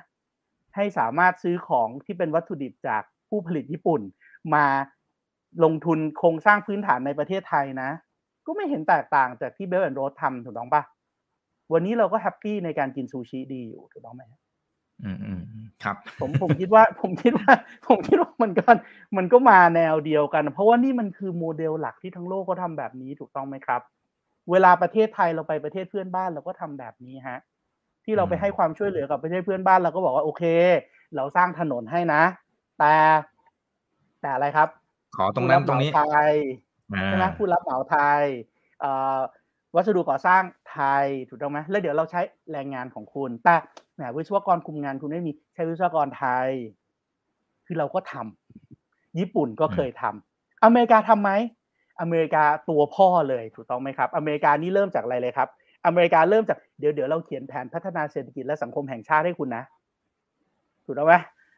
ให้สามารถซื้อของที่เป็นวัตถุดิบจากผู้ผลิตญี่ปุ่น มาลงทุนโครงสร้างพื้นฐานในประเทศไทยนะ ก็ไม่เห็นแตกต่างจากที่ Belt and Road ทำถูกต้องปะวันนี้เราก็ happy ในการกินซูชิดีอยู่ถูกต้องไหมอืมอืมครับผมผมคิดว่า ผมคิดว่า ผมคิดว่ามันก็มันก็มาแนวเดียวกัน เพราะว่านี่มันคือโมเดลหลักที่ทั้งโลกก็ทำแบบนี้ถูกต้องไหมครับ เวลาประเทศไทยเราไปประเทศเพื่อนบ้านเราก็ทำแบบนี้ฮะ ที่เราไปให้ความช่วยเหลือกับประเทศเพื่อนบ้านเราก็บอกว่าโอเค เราสร้างถนนให้นะ แต่แต่อะไรครับ ขอตรงนั้นตรงนี้ไทย ใช่ไหมผู้รับเหมาไทยวัสดุก่อสร้างไทยถูกต้องไหมแล้วเดี๋ยวเราใช้แรงงานของคุณ แต่แหมวิศวกรคุมงานคุณไม่มีใช้วิศวกรไทย คือเราก็ทำญี่ปุ่นก็เคยทำอเมริกาทํำไหมอเมริกาตัวพ่อเลยถูกต้องไหมครับ อเมริกานี่เริ่มจากอะไรเลยครับ อเมริกาเริ่มจากเดี๋ยวเดี๋ยวเราเขียนแผนพัฒนาเศรษฐกิจและสังคมแห่งชาติให้คุณนะถูกต้องไหม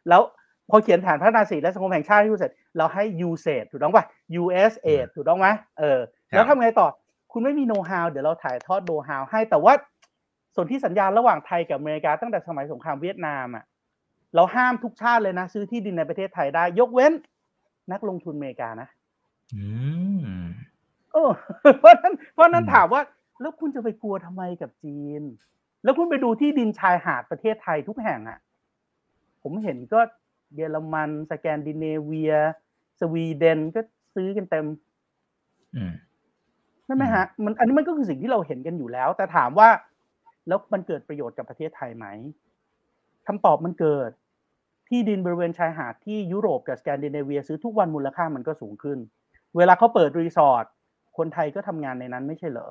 แล้วพอเขียนแผนพัฒนาเศรษฐกิจและสังคมแห่งชาติให้คุณเสร็จ เราให้ USAID ถูกต้องป่ะ USAID ถูกต้องไหมเออ แล้วทำไงต่อ คุณไม่มีโน้ตฮาวเดี๋ยวเราถ่ายทอดโน้ตฮาวให้แต่ว่าส่วนที่สัญญาระหว่างไทยกับอเมริกาตั้งแต่สมัยสงครามเวียดนามอะเราห้ามทุกชาติเลยนะ ซื้อที่ดินในประเทศไทยได้ ยกเว้น นักลงทุนอเมริกานะอืมเออเพราะนั้นเพราะนั้นถามว่า แล้วคุณจะไปกลัวทำไมกับจีน แล้วคุณไปดูที่ดินชายหาดประเทศไทยทุกแห่งอะ่ะ ผมเห็นก็เยอรมันสแกนดิเนเวีย สวีเดนก็ซื้อกันเต็มใช่ไหมฮะมันอันนี้มันก็คือสิ่งที่เราเห็นกันอยู่แล้ว แต่ถามว่า แล้วมันเกิดประโยชน์กับประเทศไทยไหมคำตอบมันเกิด ที่ดินบริเวณชายหาดที่ยุโรปกับสแกนดิเนเวีย ซื้อทุกวันมูลค่ามันก็สูงขึ้น เวลาเขาเปิดรีสอร์ทคนไทยก็ทำงานในนั้นไม่ใช่เหรอ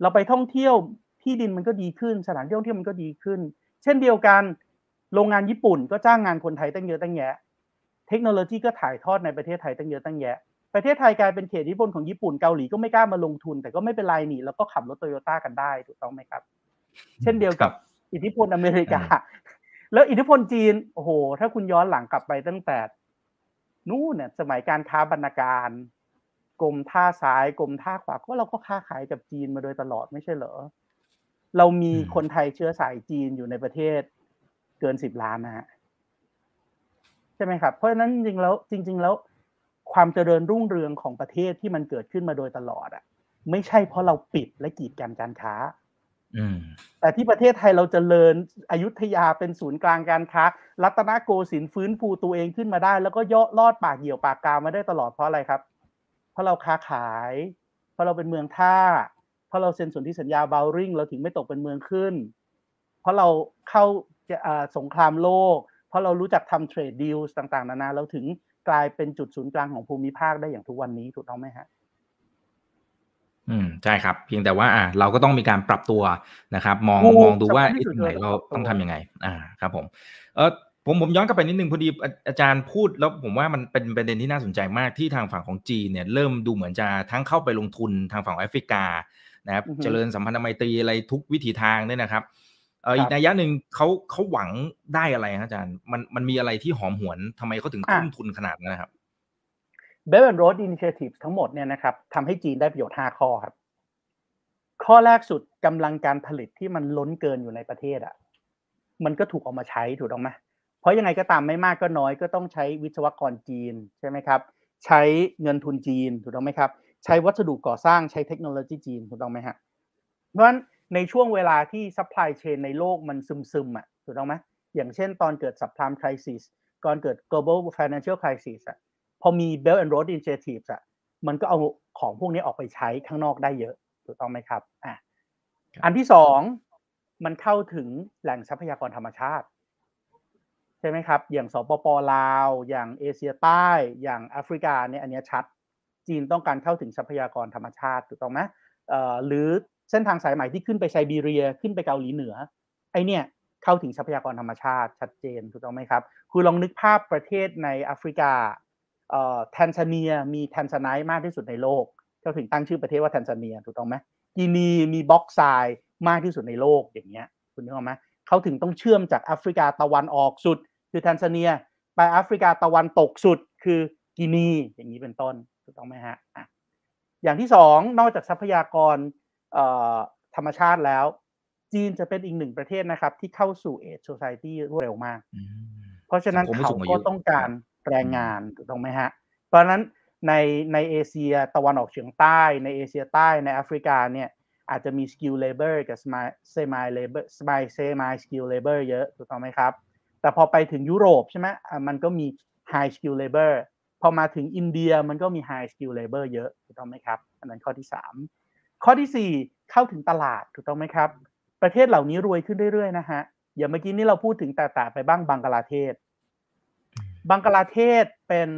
เราไปท่องเที่ยวที่ดินมันก็ดีขึ้น สถานที่ท่องเที่ยวมันก็ดีขึ้น เช่นเดียวกัน โรงงานญี่ปุ่นก็จ้างงานคนไทยตั้งเยอะตั้งแยะ เทคโนโลยีก็ถ่ายทอดในประเทศไทยตั้งเยอะตั้งแยะ ประเทศไทยกลายเป็นเขตอิทธิพลของญี่ปุ่นเกาหลีก็ไม่กล้ามาลงทุน แต่ก็ไม่เป็นไรนี่แล้วก็ขับรถโตโยต้ากันได้ถูกต้องไหมครับ เช่นเดียวกับอิทธิพลอเมริกา แล้วอิทธิพลจีนโอ้โห ถ้าคุณย้อนหลังกลับไปตั้งแต่นู่นเนี่ยสมัยการค้าบรรณาการกรมท่าซ้ายกรมท่าขวาก็เราก็ค้าขายกับจีนมาโดยตลอดไม่ใช่เหรอ เรามีคนไทยเชื้อสายจีนอยู่ในประเทศเกินสิบล้านนะฮะ ใช่ไหมครับเพราะฉะนั้นจริงๆแล้วจริง ๆ แล้ว ความเจริญรุ่งเรืองของประเทศที่มันเกิดขึ้นมาโดยตลอดอะ ไม่ใช่เพราะเราปิดและกีดกันการค้าแต่ที่ประเทศไทยเราจเจริญอยุธยาเป็นศูนย์กลางการค้า รัตนโกสินทร์ฟื้นฟูตัวเองขึ้นมาได้ แล้วก็ย่อลอดปากเหี่ยวปากกามาได้ตลอดเพราะอะไรครับ เพราะเราค้าขาย เพราะเราเป็นเมืองท่า เพราะเราเซ็นสนธิสัญญาเบลริงเราถึงไม่ตกเป็นเมืองขึ้น เพราะเราเข้าสงครามโลก เพราะเรารู้จักทำเทรดดิลต่างๆ นานาเราถึงกลายเป็นจุดศูนย์กลางของภูมิภาคได้อย่างทุกวันนี้ถูกต้องไหมฮะอืมใช่ครับ เพียงแต่ว่าอ่าเราก็ต้องมีการปรับตัวนะครับ มองมองดูว่าจุดไหนเราต้องทํำยังไง อ่าครับ ผม เออผมผมย้อนกลับไปนิดนึงพอดีอาจารย์พูดแล้วผมว่ามันเป็นประเด็นที่น่าสนใจมากที่ทางฝั่งของจีนเนี่ยเริ่มดูเหมือนจะทั้งเข้าไปลงทุนทางฝั่งแอฟริกานะครับเจริญสัมพันธไมตรีอะไรทุกวิถีทางเนี่ยนะครับเอออีกนัยยะหนึ่งเขาเขาหวังได้อะไรครับอาจารย์ มันมันมีอะไรที่หอมหวนทำไมเขาถึงทุ่มทุนขนาดนั้นนะครับ Belt and Road Initiative ทั้งหมดเนี่ยนะครับทำให้จีนได้ประโยชน์5ข้อครับ ข้อแรกสุดกำลังการผลิตที่มันล้นเกินอยู่ในประเทศอะมันก็ถูกเอามาใช้ถูกต้องไหมเพราะยังไงก็ตามไม่มากก็น้อยก็ต้องใช้วิศวกรจีนใช่ไหมครับ ใช้เงินทุนจีนถูกต้องไหมครับ ใช้วัสดุก่อสร้างใช้เทคโนโลยีจีนถูกต้องไหมฮะเพราะฉะนั้น ในช่วงเวลาที่ supply chain ในโลกมันซึมๆอะถูกต้องไหมอย่างเช่นตอนเกิด subprime crisis ก่อนเกิด global financial crisis อะพอมี Belt and Road Initiative อะมันก็เอาของพวกนี้ออกไปใช้ข้างนอกได้เยอะถูกต้องไหมครับอะอันที่สองมันเข้าถึงแหล่งทรัพยากรธรรมชาติ ใช่ไหมครับ อย่างสปปลาว อย่างเอเชียใต้ อย่างแอฟริกาเนี่ยอันนี้ชัด จีนต้องการเข้าถึงทรัพยากรธรรมชาติถูกต้องไหมหรือ เส้นทางสายใหม่ที่ขึ้นไปไซบีเรียขึ้นไปเกาหลีเหนือ ไอเนี่ยเข้าถึงทรัพยากรธรรมชาติชัดเจนถูกต้องไหมครับคือลองนึกภาพประเทศในแอฟริกาแทนซาเนียมีแทนซาไนท์มากที่สุดในโลกเขาถึงตั้งชื่อประเทศว่าแทนซาเนียถูกต้องไหมกินีมีบอกไซต์มากที่สุดในโลกอย่างเงี้ยคุณนึกออกไหมเขาถึงต้องเชื่อมจากแอฟริกาตะวันออกสุด คือแทนซาเนีย ไปแอฟริกาตะวันตกสุด คือกินีอย่างนี้เป็นต้นถูกต้องไหมฮะอะอย่างที่สองนอกจากทรัพยากร ธรรมชาติแล้ว จีนจะเป็นอีกหนึ่งประเทศนะครับ ที่เข้าสู่ aged society รวดเร็วมาก เพราะฉะนั้นเขาก็ต้องการแรงงานถูกต้องไหมฮะ เพราะฉะนั้นในในเอเชียตะวันออกเฉียงใต้ในเอเชียใต้ในแอฟริกาเนี่ยอาจจะมี skill labor กับ semi semi labor semi semi skill labor เยอะถูกต้องไหมครับ แต่พอไปถึงยุโรปใช่ไหมมันก็มี high skill labor พอมาถึงอินเดียมันก็มี high skill labor เยอะถูกต้องไหมครับ อันนั้นข้อที่ 3 ข้อที่ 4 เข้าถึงตลาดถูกต้องไหมครับ ประเทศเหล่านี้รวยขึ้นเรื่อยๆนะฮะอย่างเมื่อกี้นี้เราพูดถึงแต่แต่ไปบ้างบังกลาเทศ บังกลาเทศเป็น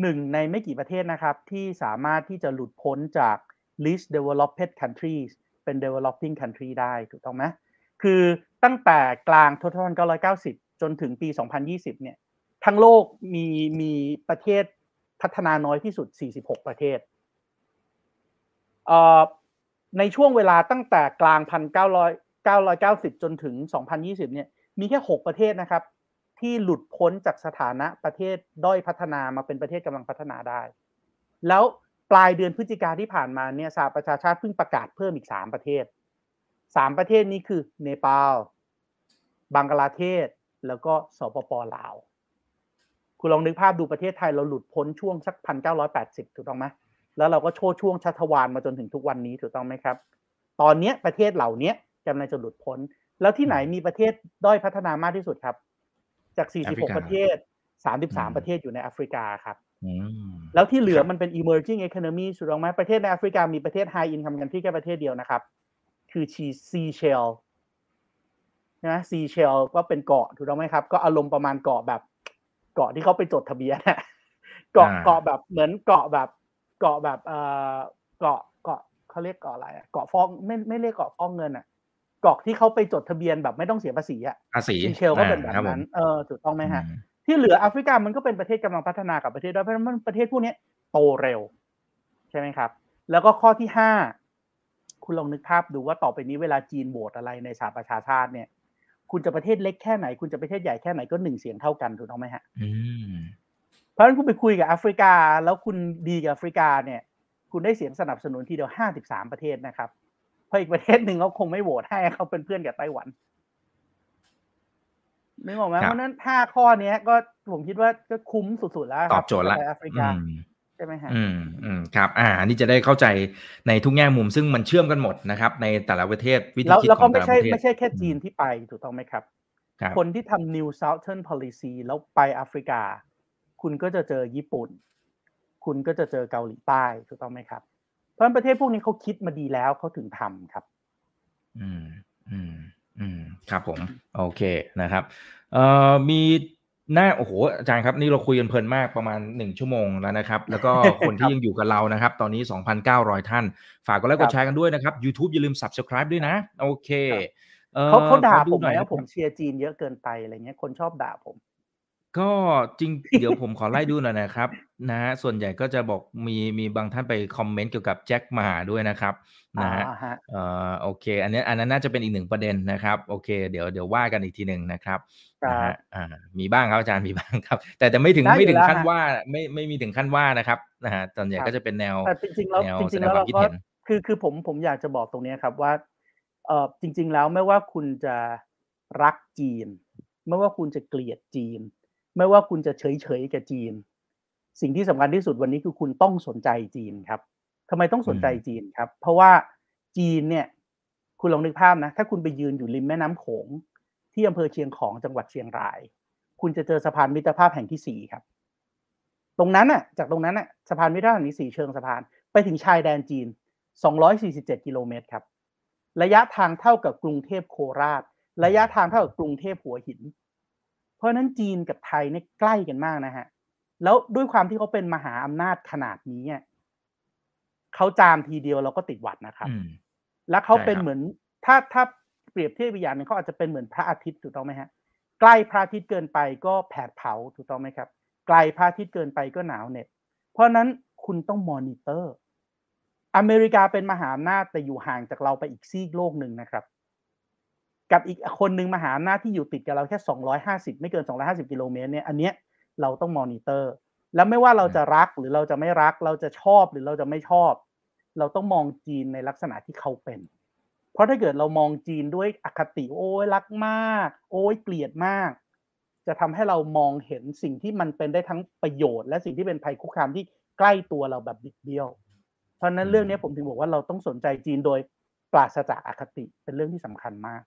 หนึ่งในไม่กี่ประเทศนะครับ ที่สามารถที่จะหลุดพ้นจาก least developed countries เป็น developing country ได้ถูกต้องไหมคือตั้งแต่กลางทศวรรษ990 จนถึงปี 2020 เนี่ย ทั้งโลกมีมีประเทศพัฒนาน้อยที่สุด 46 ประเทศ ในช่วงเวลาตั้งแต่กลาง 1990 จนถึง 2020 เนี่ย มีแค่ 6 ประเทศนะครับ ที่หลุดพ้นจากสถานะประเทศด้อยพัฒนามาเป็นประเทศกำลังพัฒนาได้ แล้วปลายเดือนพฤศจิกาที่ผ่านมาเนี่ยสหประชาชาติเพิ่งประกาศเพิ่มอีก 3 ประเทศสามประเทศนี้คือเนปาลบังกลาเทศ แล้วก็สปปลาว คุณลองนึกภาพดูประเทศไทยเราหลุดพ้นช่วงสักพันเก้าร้อยแปดสิบถูกต้องไหม แล้วเราก็โชว์ช่วงชัตวานมาจนถึงทุกวันนี้ถูกต้องไหมครับ ตอนนี้ประเทศเหล่านี้กำลังจะหลุดพ้น แล้วที่ไหนมีประเทศด้อยพัฒนามากที่สุดครับ จาก 46 ประเทศ 33 ประเทศอยู่ในแอฟริกาครับแล้วที่เหลือมันเป็น emerging economy สุดลองไหมประเทศในแอฟริกามีประเทศ high income กันที่แค่ประเทศเดียวนะครับ คือชีซีเชลนะซีเชลก็เป็นเกาะถูกต้องไหมครับ ก็อารมณ์ประมาณเกาะแบบ เกาะที่เขาไปจดทะเบียนเกาะเกาะแบบเหมือนเกาะแบบ เกาะแบบเอ่อเกาะเกาะเขาเรียกเกาะอะไรอะเกาะฟองไม่ไม่เรียกเกาะฟองเงินอะเกาะที่เขาไปจดทะเบียนแบบไม่ต้องเสียภาษีอะภาษีซีเชลก็เป็นแบบนั้นเออถูกต้องไหมฮะ ที่เหลือแอฟริกามันก็เป็นประเทศกำลังพัฒนากับประเทศด้วยเพราะฉะนั้นประเทศพวกนี้โตเร็ว ใช่ไหมครับ แล้วก็ข้อที่ห้าคุณลองนึกภาพดูว่าต่อไปนี้เวลาจีนโหวตอะไรในสหประชาชาติเนี่ย คุณจะประเทศเล็กแค่ไหน คุณจะประเทศใหญ่แค่ไหนก็หนึ่งเสียงเท่ากันถูกต้องไหมฮะเพ ราะฉะนั้นคุณไปคุยกับแอฟริกา แล้วคุณดีกับแอฟริกาเนี่ย คุณได้เสียงสนับสนุนทีเดียวห้าสิบสามประเทศนะครับ เพราะอีกประเทศหนึ่งเขาคงไม่โหวตให้เขาเป็นเพื่อนกับไต้หวันนึกออกไหมเพราะนั้นห้าข้อเนี้ยก็ผมคิดว่าก็คุ้มสุดๆแล้วตอบโจทย์แล้วแอฟริกาใช่ไหมฮะอืมอืมครับ อ่านี่จะได้เข้าใจในทุกแง่มุมซึ่งมันเชื่อมกันหมดนะครับ ในแต่ละประเทศวิธีคิดของแต่ละประเทศแล้วก็ไม่ใช่ไม่ใช่แค่จีนที่ไปถูกต้องไหมครับ คนที่ทำ New Southern Policy แล้วไปแอฟริกา คุณก็จะเจอญี่ปุ่น คุณก็จะเจอเกาหลีใต้ถูกต้องไหมครับ เพราะประเทศพวกนี้เขาคิดมาดีแล้วเขาถึงทำครับ อืมอืมอืมครับผม โอเคนะครับ เอ่อมีหน้าโอ้โหอาจารย์ครับ นี่เราคุยกันเพลินมากประมาณหนึ่งชั่วโมงแล้วนะครับ แล้วก็คนที่ยังอยู่กับเรานะครับ ตอนนี้ 2,900 ท่าน ฝากกดไลค์กดแชร์กันด้วยนะครับ YouTube อย่าลืม Subscribe ด้วยนะ โอเคเขาเขาด่าผมนะผมเชียร์จีนเยอะเกินไปอะไรเงี้ยคนชอบด่าผม ก็จริง เดี๋ยวผมขอไล่ดูหน่อยนะครับ นะฮะ ส่วนใหญ่ก็จะบอกมีมีบางท่านไปคอมเมนต์เกี่ยวกับแจ็คหมาด้วยนะครับนะฮะ เอ่อโอเค อันนี้อันนั้นน่าจะเป็นอีกหนึ่งประเด็นนะครับ โอเค เดี๋ยวเดี๋ยวว่ากันอีกทีหนึ่งนะครับนะฮะอ่ามีบ้างครับอาจารย์มีบ้างครับ แต่แต่ไม่ถึงไม่ถึงขั้นว่าไม่ไม่มีถึงขั้นว่านะครับนะฮะส่วนใหญ่ก็จะเป็นแนวแต่จริงๆแล้วจริงๆแล้วเราก็คือคือผมผมอยากจะบอกตรงนี้ครับว่าเออจริง ๆ แล้วไม่ว่าคุณจะรักจีน ไม่ว่าคุณจะเกลียดจีน ไม่ว่าคุณจะเฉยเฉยกับจีน สิ่งที่สำคัญที่สุดวันนี้คือคุณต้องสนใจจีนครับทำไมต้องสนใจจีนครับ เพราะว่าจีนเนี่ย คุณลองนึกภาพนะ ถ้าคุณไปยืนอยู่ริมแม่น้ำโขง ที่อำเภอเชียงของจังหวัดเชียงราย คุณจะเจอสะพานมิตรภาพแห่งที่สี่ครับ ตรงนั้นน่ะ จากตรงนั้นน่ะสะพานมิตรภาพแห่งที่สี่เชิงสะพาน ไปถึงชายแดนจีน 247 กิโลเมตรครับ ระยะทางเท่ากับกรุงเทพโคราช ระยะทางเท่ากับกรุงเทพหัวหิน เพราะนั้นจีนกับไทยเนี่ยใกล้กันมากนะฮะแล้วด้วยความที่เขาเป็นมหาอำนาจขนาดนี้เขาจามทีเดียวเราก็ติดหวัดนะครับ แล้วเขาเป็นเหมือนถ้าถ้าเปรียบเทียบอีกอย่างนึงเขาอาจจะเป็นเหมือนพระอาทิตย์ถูกต้องไหมฮะใกล้พระอาทิตย์เกินไปก็แผดเผาถูกต้องไหมครับ ไกลพระอาทิตย์เกินไปก็หนาวเหน็บเพราะนั้นคุณต้องมอนิเตอร์ อเมริกาเป็นมหาอำนาจแต่อยู่ห่างจากเราไปอีกซีกโลกหนึ่งนะครับ กับอีกคนหนึ่งมหาอำนาจที่อยู่ติดกับเราแค่ 250 ไม่เกิน 250 กิโลเมตรเนี่ยอันเนี้ยเราต้องมอนิเตอร์ แล้วไม่ว่าเราจะรักหรือเราจะไม่รัก เราจะชอบหรือเราจะไม่ชอบ เราต้องมองจีนในลักษณะที่เขาเป็น เพราะถ้าเกิดเรามองจีนด้วยอคติโอ้ยรักมาก โอ้ยเกลียดมาก จะทำให้เรามองเห็นสิ่งที่มันเป็นได้ทั้งประโยชน์ และสิ่งที่เป็นภัยคุกคามที่ใกล้ตัวเราแบบบิดเบี้ยว เพราะนั้นเรื่องนี้ผมถึงบอกว่าเราต้องสนใจจีนโดยปราศจากอคติเป็นเรื่องที่สำคัญมาก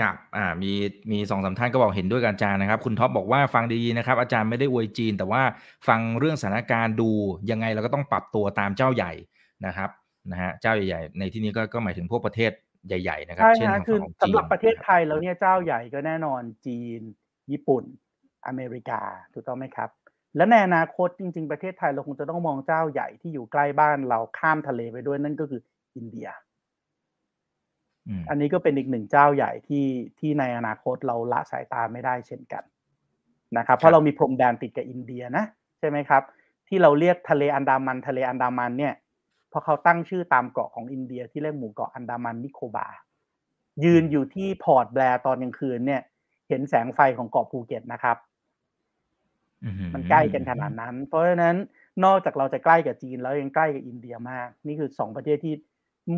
ครับอ่ามีมีสองสาท่านก็บอกเห็นด้วยกับอาจารย์นะครับ คุณท็อปบอกว่าฟังดีๆนะครับ อาจารย์ไม่ได้อวยจีน แต่ว่าฟังเรื่องสถานการณ์ดูยังไงเราก็ต้องปรับตัวตามเจ้าใหญ่นะครับนะฮะเจ้าใหญ่ๆในที่นี้ก็ก็หมายถึงพวกประเทศใหญ่ ๆ นะครับ เช่นทางฝั่งของจีนสำหรับประเทศไทยแล้วเนี่ยเจ้าใหญ่ก็แน่นอนจีน ญี่ปุ่น อเมริกาถูกต้องไหมครับ และในอนาคตจริง ๆ ประเทศไทยเราคงจะต้องมองเจ้าใหญ่ที่อยู่ใกล้บ้านเราข้ามทะเลไปด้วยนั่นก็คืออินเดีย อันนี้ก็เป็นอีกหนึ่งเจ้าใหญ่ที่ที่ในอนาคตเราละสายตาไม่ได้เช่นกันนะครับ เพราะเรามีพรมแดนติดกับอินเดียนะใช่ไหมครับ ที่เราเรียกทะเลอันดามันทะเลอันดามันเนี่ยเพราะเขาตั้งชื่อตามเกาะของอินเดียที่เรียกหมู่เกาะอันดามันนิโคบาร์ ยืนอยู่ที่พอร์ตแบลร์ตอนกลางคืนเนี่ย เห็นแสงไฟของเกาะภูเก็ตนะครับ มันใกล้กันขนาดนั้น เพราะฉะนั้นนอกจากเราจะใกล้กับจีนแล้วยังใกล้กับอินเดียมาก นี่คือสองประเทศที่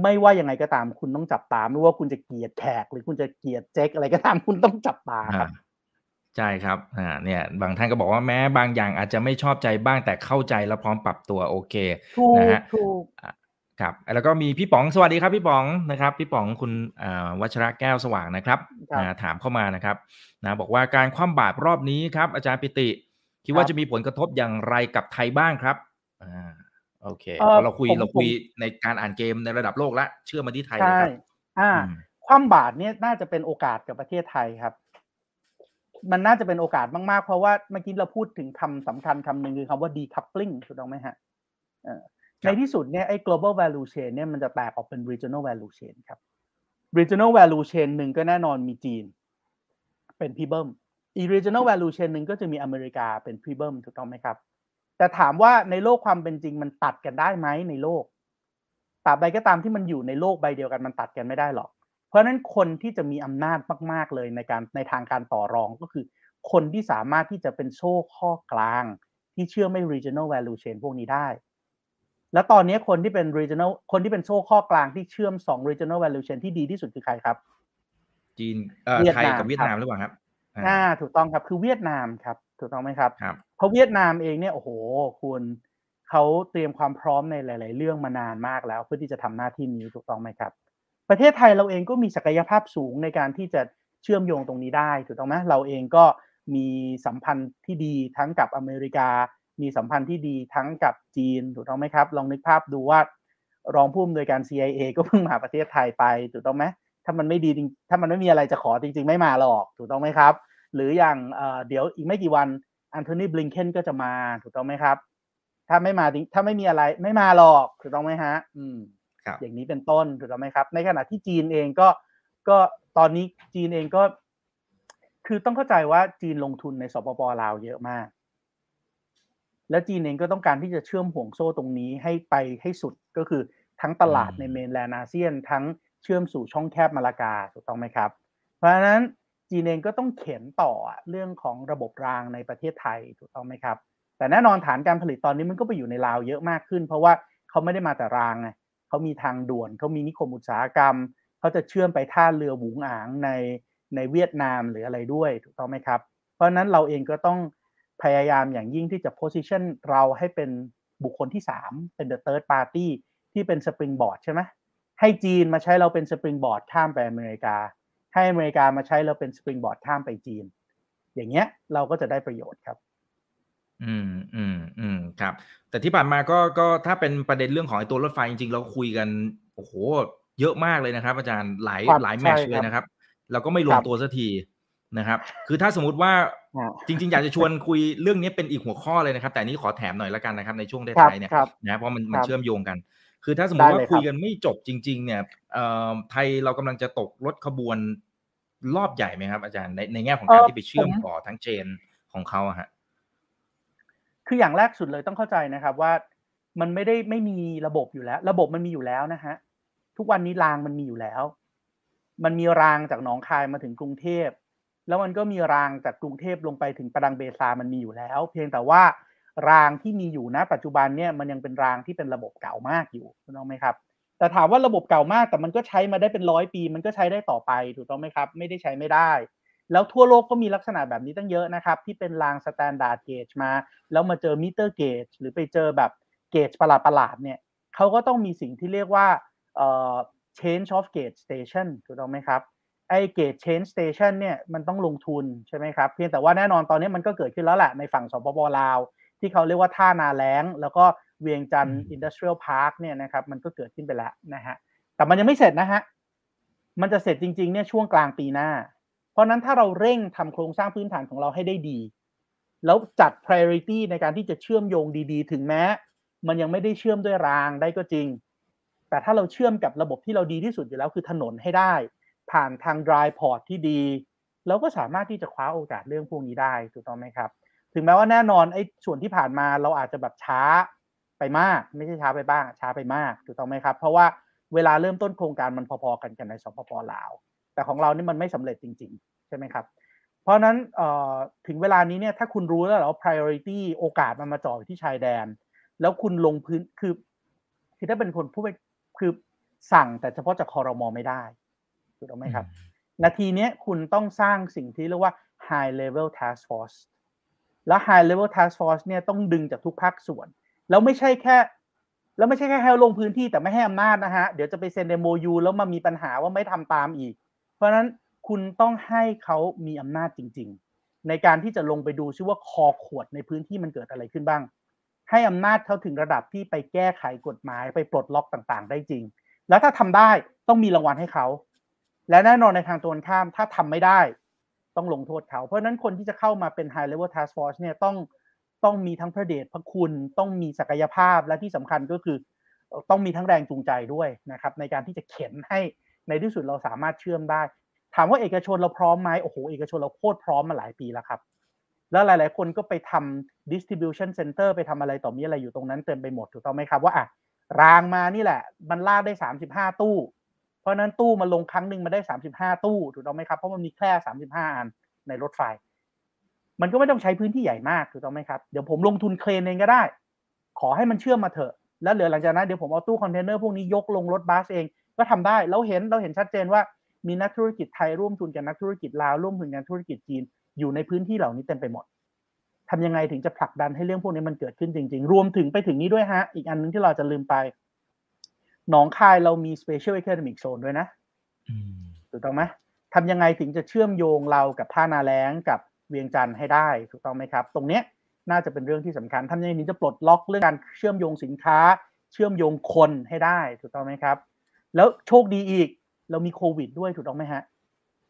ไม่ว่ายังไงก็ตามคุณต้องจับตาไม่ว่าคุณจะเกลียดแขกหรือคุณจะเกลียดเจ๊กอะไรก็ตามคุณต้องจับตาครับใช่ครับ อ่า เนี่ย บางท่านก็บอกว่าแม้บางอย่างอาจจะไม่ชอบใจบ้างแต่เข้าใจแล้วพร้อมปรับตัวโอเคนะฮะถูกครับ แล้วก็มีพี่ป๋องสวัสดีครับพี่ป๋องนะครับ พี่ป๋องคุณวัชระแก้วสว่างนะครับถามเข้ามานะครับนะบอกว่าการคว่ำบาตรรอบนี้ครับ อาจารย์ปิติ คิดว่าจะมีผลกระทบอย่างไรกับไทยบ้างครับอ่า โอเคเราคุยเราคุยในการอ่านเกมในระดับโลกแล้วเชื่อมาที่ไทยเลยครับอ่า คว่ำบาตรเนี่ยน่าจะเป็นโอกาสกับประเทศไทยครับ มันน่าจะเป็นโอกาสมากๆ เพราะว่าเมื่อกี้เราพูดถึงคำสำคัญคำหนึ่งคือคำว่า decoupling ถูกต้องไหมฮะในที่สุดเนี่ยไอ้ global value chain เนี่ยมันจะแตกออกเป็น regional value chain ครับ regional value chain หนึ่งก็แน่นอนมีจีน เป็นพี่เบิ้มอีก regional value chain หนึ่งก็จะมีอเมริกาเป็นพี่เบิ้มถูกต้องไหมครับ แต่ถามว่าในโลกความเป็นจริงมันตัดกันได้ไหมในโลกตราบใดก็ตามที่มันอยู่ในโลกใบเดียวกันมันตัดกันไม่ได้หรอก เพราะฉะนั้นคนที่จะมีอำนาจมาก ๆเลยในการในทางการต่อรองก็คือ คนที่สามารถที่จะเป็นโซ่ข้อกลางที่เชื่อไม่ regional value chain พวกนี้ได้ แล้วตอนนี้คนที่เป็น regional คนที่เป็นโซ่ข้อกลางที่เชื่อม 2 regional value chain ที่ดีที่สุดคือใครครับ จีนไทยกับเวียดนามหรือเปล่าครับอ่าถูกต้องครับคือเวียดนามครับ ถูกต้องไหมครับครับเพราะเวียดนามเองเนี่ยโอ้โหคุณเขาเตรียมความพร้อมในหลาย ๆ เรื่องมานานมากแล้ว เพื่อที่จะทำหน้าที่นี้ถูกต้องไหมครับ ประเทศไทยเราเองก็มีศักยภาพสูงในการที่จะเชื่อมโยงตรงนี้ได้ถูกต้องไหมเราเองก็มีสัมพันธ์ที่ดีทั้งกับอเมริกา มีสัมพันธ์ที่ดีทั้งกับจีนถูกต้องไหมครับ ลองนึกภาพดูว่ารองผู้อำนวยการ CIA ก็เพิ่งมาประเทศไทยไปถูกต้องไหมถ้ามันไม่ดีจริงถ้ามันไม่มีอะไรจะขอจริง ๆ ไม่มาหรอกถูกต้องไหมครับ หรืออย่างเดี๋ยวอีกไม่กี่วันอันโทนีบลิงเคนก็จะมาถูกต้องไหมครับ ถ้าไม่มาถ้าไม่มีอะไรไม่มาหรอกถูกต้องไหมฮะ อืมอย่างนี้เป็นต้นถูกต้องไหมครับ ในขณะที่จีนเองก็ก็ตอนนี้จีนเองก็ คือต้องเข้าใจว่าจีนลงทุนในสปปลาวเยอะมาก และจีนเองก็ต้องการที่จะเชื่อมห่วงโซ่ตรงนี้ให้ไปให้สุดก็คือทั้งตลาดในเมนแลนด์อาเซียน ทั้งเชื่อมสู่ช่องแคบมาลากาถูกต้องไหมครับ เพราะฉะนั้น จีนเองก็ต้องเข็นต่อเรื่องของระบบรางในประเทศไทยถูกต้องไหมครับ แต่แน่นอนฐานการผลิตตอนนี้มันก็ไปอยู่ในลาวเยอะมากขึ้น เพราะว่าเขาไม่ได้มาแต่รางไงเขามีทางด่วนเขามีนิคมอุตสาหกรรมเขาจะเชื่อมไปท่าเรือหวงอางในในเวียดนามหรืออะไรด้วยถูกต้องไหมครับ เพราะฉะนั้นเราเองก็ต้องพยายามอย่างยิ่งที่จะ position เราให้เป็นบุคคลที่ 3 เป็น the third party ที่เป็น springboard ใช่ไหมให้จีนมาใช้เราเป็น springboard ข้ามไปอเมริกา ให้อเมริกามาใช้เราเป็น springboard ข้ามไปจีน อย่างเงี้ยเราก็จะได้ประโยชน์ครับ อืมอืมอืมครับ แต่ที่ผ่านมาก็ก็ถ้าเป็นประเด็นเรื่องของไอ้ตัวรถไฟจริงๆ เราคุยกันโอ้โหเยอะมากเลยนะครับ อาจารย์หลายหลายแมชเลยนะครับ เราก็ไม่ลงตัวสักทีนะครับ คือถ้าสมมุติว่าจริง ๆ อยากจะชวนคุยเรื่องนี้เป็นอีกหัวข้อเลยนะครับ แต่นี้ขอแถมหน่อยละกันนะครับในช่วงท้ายๆเนี่ยนะเพราะมันมันเชื่อมโยงกัน คือถ้าสมมติว่าคุยกันไม่จบจริง ๆ เนี่ยไทยเรากำลังจะตกรถขบวนรอบใหญ่ไหมครับ อาจารย์ในในแง่ของการที่ไปเชื่อมต่อทั้งเจนของเขาอะฮะคืออย่างแรกสุดเลยต้องเข้าใจนะครับว่ามันไม่ได้ไม่มีระบบอยู่แล้ว ระบบมันมีอยู่แล้วนะฮะทุกวันนี้รางมันมีอยู่แล้ว มันมีรางจากหนองคายมาถึงกรุงเทพแล้วมันก็มีรางจากกรุงเทพลงไปถึงปาดังเบซาร์มันมีอยู่แล้ว เพียงแต่ว่า รางที่มีอยู่นะปัจจุบันเนี่ยมันยังเป็นรางที่เป็นระบบเก่ามากอยู่ถูกต้องไหมครับ แต่ถามว่าระบบเก่ามากแต่มันก็ใช้มาได้เป็นร้อยปี มันก็ใช้ได้ต่อไปถูกต้องไหมครับ ไม่ได้ใช้ไม่ได้ แล้วทั่วโลกก็มีลักษณะแบบนี้ตั้งเยอะนะครับ ที่เป็นราง standard gauge มา แล้วมาเจอ meter gauge หรือไปเจอแบบgauge ประหลาดๆเนี่ยเขาก็ต้องมีสิ่งที่เรียกว่าเอ่อ change of gauge station ถูกต้องไหมครับไอ้ gauge change station เนี่ยมันต้องลงทุนใช่ไหมครับเพียงแต่ว่าแน่นอนตอนนี้มันก็เกิดขึ้นแล้วแหละในฝั่งสปปลาว ที่เขาเรียกว่าท่านาแล้ง แล้วก็เวียงจันทน์ industrial park เนี่ยนะครับมันก็เกิดขึ้นไปแล้วนะฮะแต่มันยังไม่เสร็จนะฮะมันจะเสร็จจริงๆเนี่ยช่วงกลางปีหน้า เพราะนั้นถ้าเราเร่งทำโครงสร้างพื้นฐานของเราให้ได้ดี แล้วจัด priority ในการที่จะเชื่อมโยงดีๆ ถึงแม้ มันยังไม่ได้เชื่อมด้วยรางได้ก็จริง แต่ถ้าเราเชื่อมกับระบบที่เราดีที่สุดอยู่แล้วคือถนนให้ได้ ผ่านทาง dry port ที่ดีเราก็สามารถที่จะคว้าโอกาสเรื่องพวกนี้ได้ถูกต้องไหมครับ ถึงแม้ว่าแน่นอนไอ้ส่วนที่ผ่านมาเราอาจจะแบบช้าไปมาก ไม่ใช่ช้าไปบ้าง ช้าไปมากถูกต้องไหมครับ เพราะว่าเวลาเริ่มต้นโครงการมันพอๆกันกันในสปปลาว แต่ของเรานี่มันไม่สำเร็จจริง ๆ ใช่ไหมครับ เพราะนั้นถึงเวลานี้เนี่ยถ้าคุณรู้แล้วแล้ว priority โอกาสมันมาจ่อที่ชายแดน แล้วคุณลงพื้นคือคือถ้าเป็นคนผู้คือสั่งแต่เฉพาะจากคอรมอไม่ได้ถูกต้องไหมครับ นาทีนี้คุณต้องสร้างสิ่งที่เรียกว่า high level task force และ high level task force เนี่ยต้องดึงจากทุกภาคส่วน แล้วไม่ใช่แค่ แล้วไม่ใช่แค่ให้ลงพื้นที่แต่ไม่ให้อำนาจนะฮะ เดี๋ยวจะไปเซ็นเดโมยูแล้วมามีปัญหาว่าไม่ทำตามอีก เพราะฉะนั้นคุณต้องให้เขามีอำนาจจริง ๆ ในการที่จะลงไปดูซิว่าคอขวดในพื้นที่มันเกิดอะไรขึ้นบ้าง ให้อำนาจเขาถึงระดับที่ไปแก้ไขกฎหมายไปปลดล็อกต่างๆ ได้จริง แล้วถ้าทำได้ต้องมีรางวัลให้เขาและแน่นอนในทางตรงข้ามถ้าทำไม่ได้ ต้องลงโทษเขา เพราะฉะนั้นคนที่จะเข้ามาเป็น High Level Task Force เนี่ยต้องต้องมีทั้งพระเดชพระคุณต้องมีศักยภาพและที่สำคัญก็คือ ต้องมีทั้งแรงจูงใจด้วยนะครับในการที่จะเข็นให้ในที่สุดเราสามารถเชื่อมได้ ถามว่าเอกชนเราพร้อมไหมโอ้โหเอกชนเราโคตรพร้อมมาหลายปีแล้วครับ แล้วหลาย ๆ คนก็ไปทำ distribution center ไปทำอะไรต่อมีอะไรอยู่ตรงนั้นเต็มไปหมดถูกต้องไหมครับว่าอะรางมานี่แหละ มันลากได้ 35 ตู้ เพราะนั้นตู้มาลงครั้งหนึ่งมาได้35ตู้ถูกต้องไหมครับ เพราะมันมีแค่35อันในรถไฟ มันก็ไม่ต้องใช้พื้นที่ใหญ่มากถูกต้องไหมครับ เดี๋ยวผมลงทุนเครนเองก็ได้ ขอให้มันเชื่อมมาเถอะ แล้วเหลือหลังจากนั้นเดี๋ยวผมเอาตู้คอนเทนเนอร์พวกนี้ยกลงรถบัสเองก็ทำได้เราเห็นเราเห็นชัดเจนว่ามีนักธุรกิจไทยร่วมทุนกับนักธุรกิจลาวร่วมทุนกับธุรกิจจีนอยู่ในพื้นที่เหล่านี้เต็มไปหมดทำยังไงถึงจะผลักดันให้เรื่องพวกนี้มันเกิดขึ้นจริง ๆ รวมถึงไปถึงนี้ด้วยฮะ อีกอันนึงที่เราจะลืมไป หนองคายเรามี Special Economic Zone ด้วยนะถูกต้องไหมทำยังไงถึงจะเชื่อมโยงเรากับท่านาแล้งกับเวียงจันทร์ให้ได้ถูกต้องไหมครับ ตรงเนี้ยน่าจะเป็นเรื่องที่สำคัญทำยังไงถึงจะปลดล็อกเรื่องการเชื่อมโยงสินค้า เชื่อมโยงคนให้ได้ถูกต้องไหมครับ แล้วโชคดีอีกเรามีโควิดด้วยถูกต้องไหมฮะ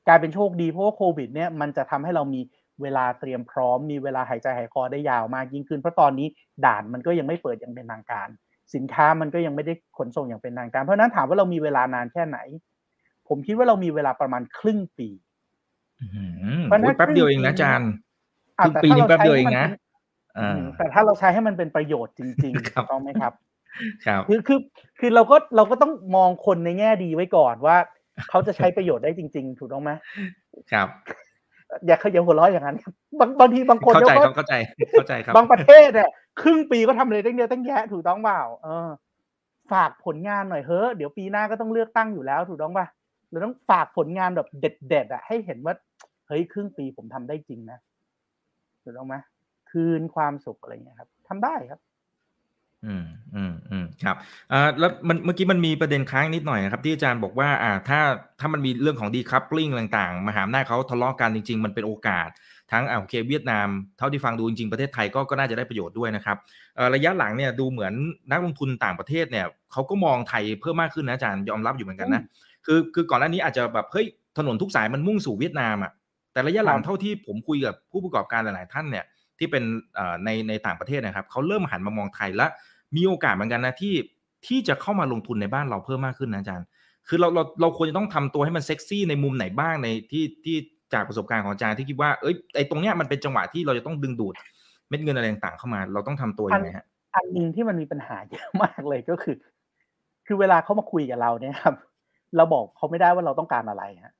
กลายเป็นโชคดีเพราะว่าโควิดเนี่ยมันจะทำให้เรามีเวลาเตรียมพร้อมมีเวลาหายใจหายคอได้ยาวมากยิ่งขึ้นเพราะตอนนี้ด่านมันก็ยังไม่เปิดอย่างเป็นทางการ สินค้ามันก็ยังไม่ได้ขนส่งอย่างเป็นทางการ เพราะนั้นถามว่าเรามีเวลานานแค่ไหน ผมคิดว่าเรามีเวลาประมาณครึ่งปีเพราะนั้นแป๊บเดียวเองนะอาจารย์ครึ่งปีนี่แป๊บเดียวเองนะแต่ถ้าเราใช้ให้มันเป็นประโยชน์จริงๆต้องไหมครับ ครับ คือคือคือเราก็เราก็ต้องมองคนในแง่ดีไว้ก่อนว่า เขาจะใช้ประโยชน์ได้จริง ๆ ถูกต้องไหมครับ อย่าขยับหัวเราะอย่างนั้นบางบางทีบางคนเข้าใจเข้าใจเข้าใจครับ บางประเทศเนี่ย ครึ่งปีก็ทำเลยตั้งเยอะตั้งแยะถูกต้องเปล่าเออ ฝากผลงานหน่อยเฮ้อเดี๋ยวปีหน้าก็ต้องเลือกตั้งอยู่แล้วถูกต้องป่ะเราต้องฝากผลงานแบบเด็ดๆอะให้เห็นว่าเฮ้ยครึ่งปีผมทำได้จริงนะถูกต้องไหมคืนความสุขอะไรเงี้ยครับทำได้ครับ อืมอืมอืมครับอ่าแล้วมันเมื่อกี้มันมีประเด็นค้างนิดหน่อยนะครับ ที่อาจารย์บอกว่า อ่า ถ้าถ้ามันมีเรื่องของดีคัพปลิ้งต่าง ๆ มหาอำนาจเขาทะเลาะกันจริง ๆ มันเป็นโอกาส ทั้งอ่าโอเคเวียดนามเท่าที่ฟังดูจริงๆประเทศไทยก็ก็น่าจะได้ประโยชน์ด้วยนะครับเอ่อระยะหลังเนี่ยดูเหมือนนักลงทุนต่างประเทศเนี่ยเขาก็มองไทยเพิ่มมากขึ้นนะอาจารย์ยอมรับอยู่เหมือนกันนะคือคือก่อนหน้านี้อาจจะแบบเฮ้ยถนนทุกสายมันมุ่งสู่เวียดนามอะแต่ระยะหลังเท่าที่ผมคุยกับผู้ประกอบการหลาย ๆ ท่านเนี่ยที่เป็นในในต่างประเทศนะครับเขาเริ่มหันมามองไทยและมีโอกาสเหมือนกันนะที่ที่จะเข้ามาลงทุนในบ้านเราเพิ่มมากขึ้นนะอาจารย์ คือเราเราเราควรจะต้องทำตัวให้มันเซ็กซี่ในมุมไหนบ้างในที่ที่ จากประสบการณ์ของอาจารย์ที่คิดว่าเอ้ยไอตรงเนี้ยมันเป็นจังหวะที่เราจะต้องดึงดูดเม็ดเงินอะไรต่างๆเข้ามา เราต้องทำตัวยังไงฮะอันหนึ่งที่มันมีปัญหาเยอะมากเลยก็คือ คือเวลาเขามาคุยกับเราเนี่ยครับ เราบอกเขาไม่ได้ว่าเราต้องการอะไรฮะ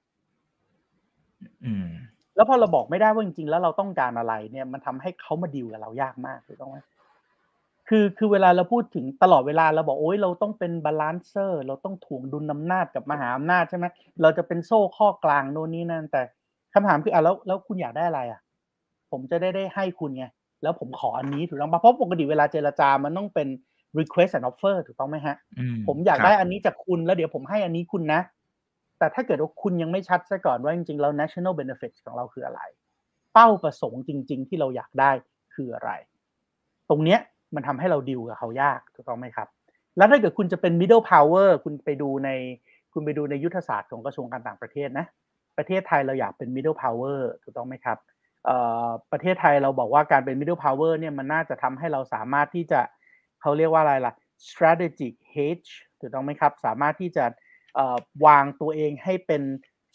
อืม แล้วพอเราบอกไม่ได้ว่าจริงๆแล้วเราต้องการอะไร เนี่ย มันทำให้เขามาดิวกับเรายากมากถูกต้องไหมคือคือเวลาเราพูดถึงตลอดเวลาเราบอกโอ้ยเราต้องเป็นบาลานเซอร์ เราต้องถ่วงดุลอำนาจกับมหาอำนาจใช่ไหมเราจะเป็นโซ่ข้อกลางโน่นนี่นั่นแต่ คำถามคืออะแล้วแล้วคุณอยากได้อะไรอะ ผมจะได้ได้ให้คุณไงแล้วผมขออันนี้ถูกต้องปะเพราะปกติเวลาเจรจามันต้องเป็น request and offer ถูกต้องไหมฮะ ผมอยากได้อันนี้จากคุณแล้วเดี๋ยวผมให้อันนี้คุณนะ แต่ถ้าเกิดว่าคุณยังไม่ชัดซะก่อนว่าจริงๆแล้ว national benefit ของเราคืออะไร เป้าประสงค์จริง ๆ ที่เราอยากได้คืออะไร ตรงเนี้ยมันทำให้เราดิวกับเขายากถูกต้องไหมครับ แล้วถ้าเกิดคุณจะเป็น middle power คุณไปดูในคุณไปดูในยุทธศาสตร์ของกระทรวงการต่างประเทศนะ ประเทศไทยเราอยากเป็น middle power ถูกต้องไหมครับประเทศไทยเราบอกว่าการเป็น middle power เนี่ยมันน่าจะทำให้เราสามารถที่จะเขาเรียกว่าอะไรล่ะ strategic hedge ถูกต้องไหมครับ สามารถที่จะวางตัวเองให้เป็น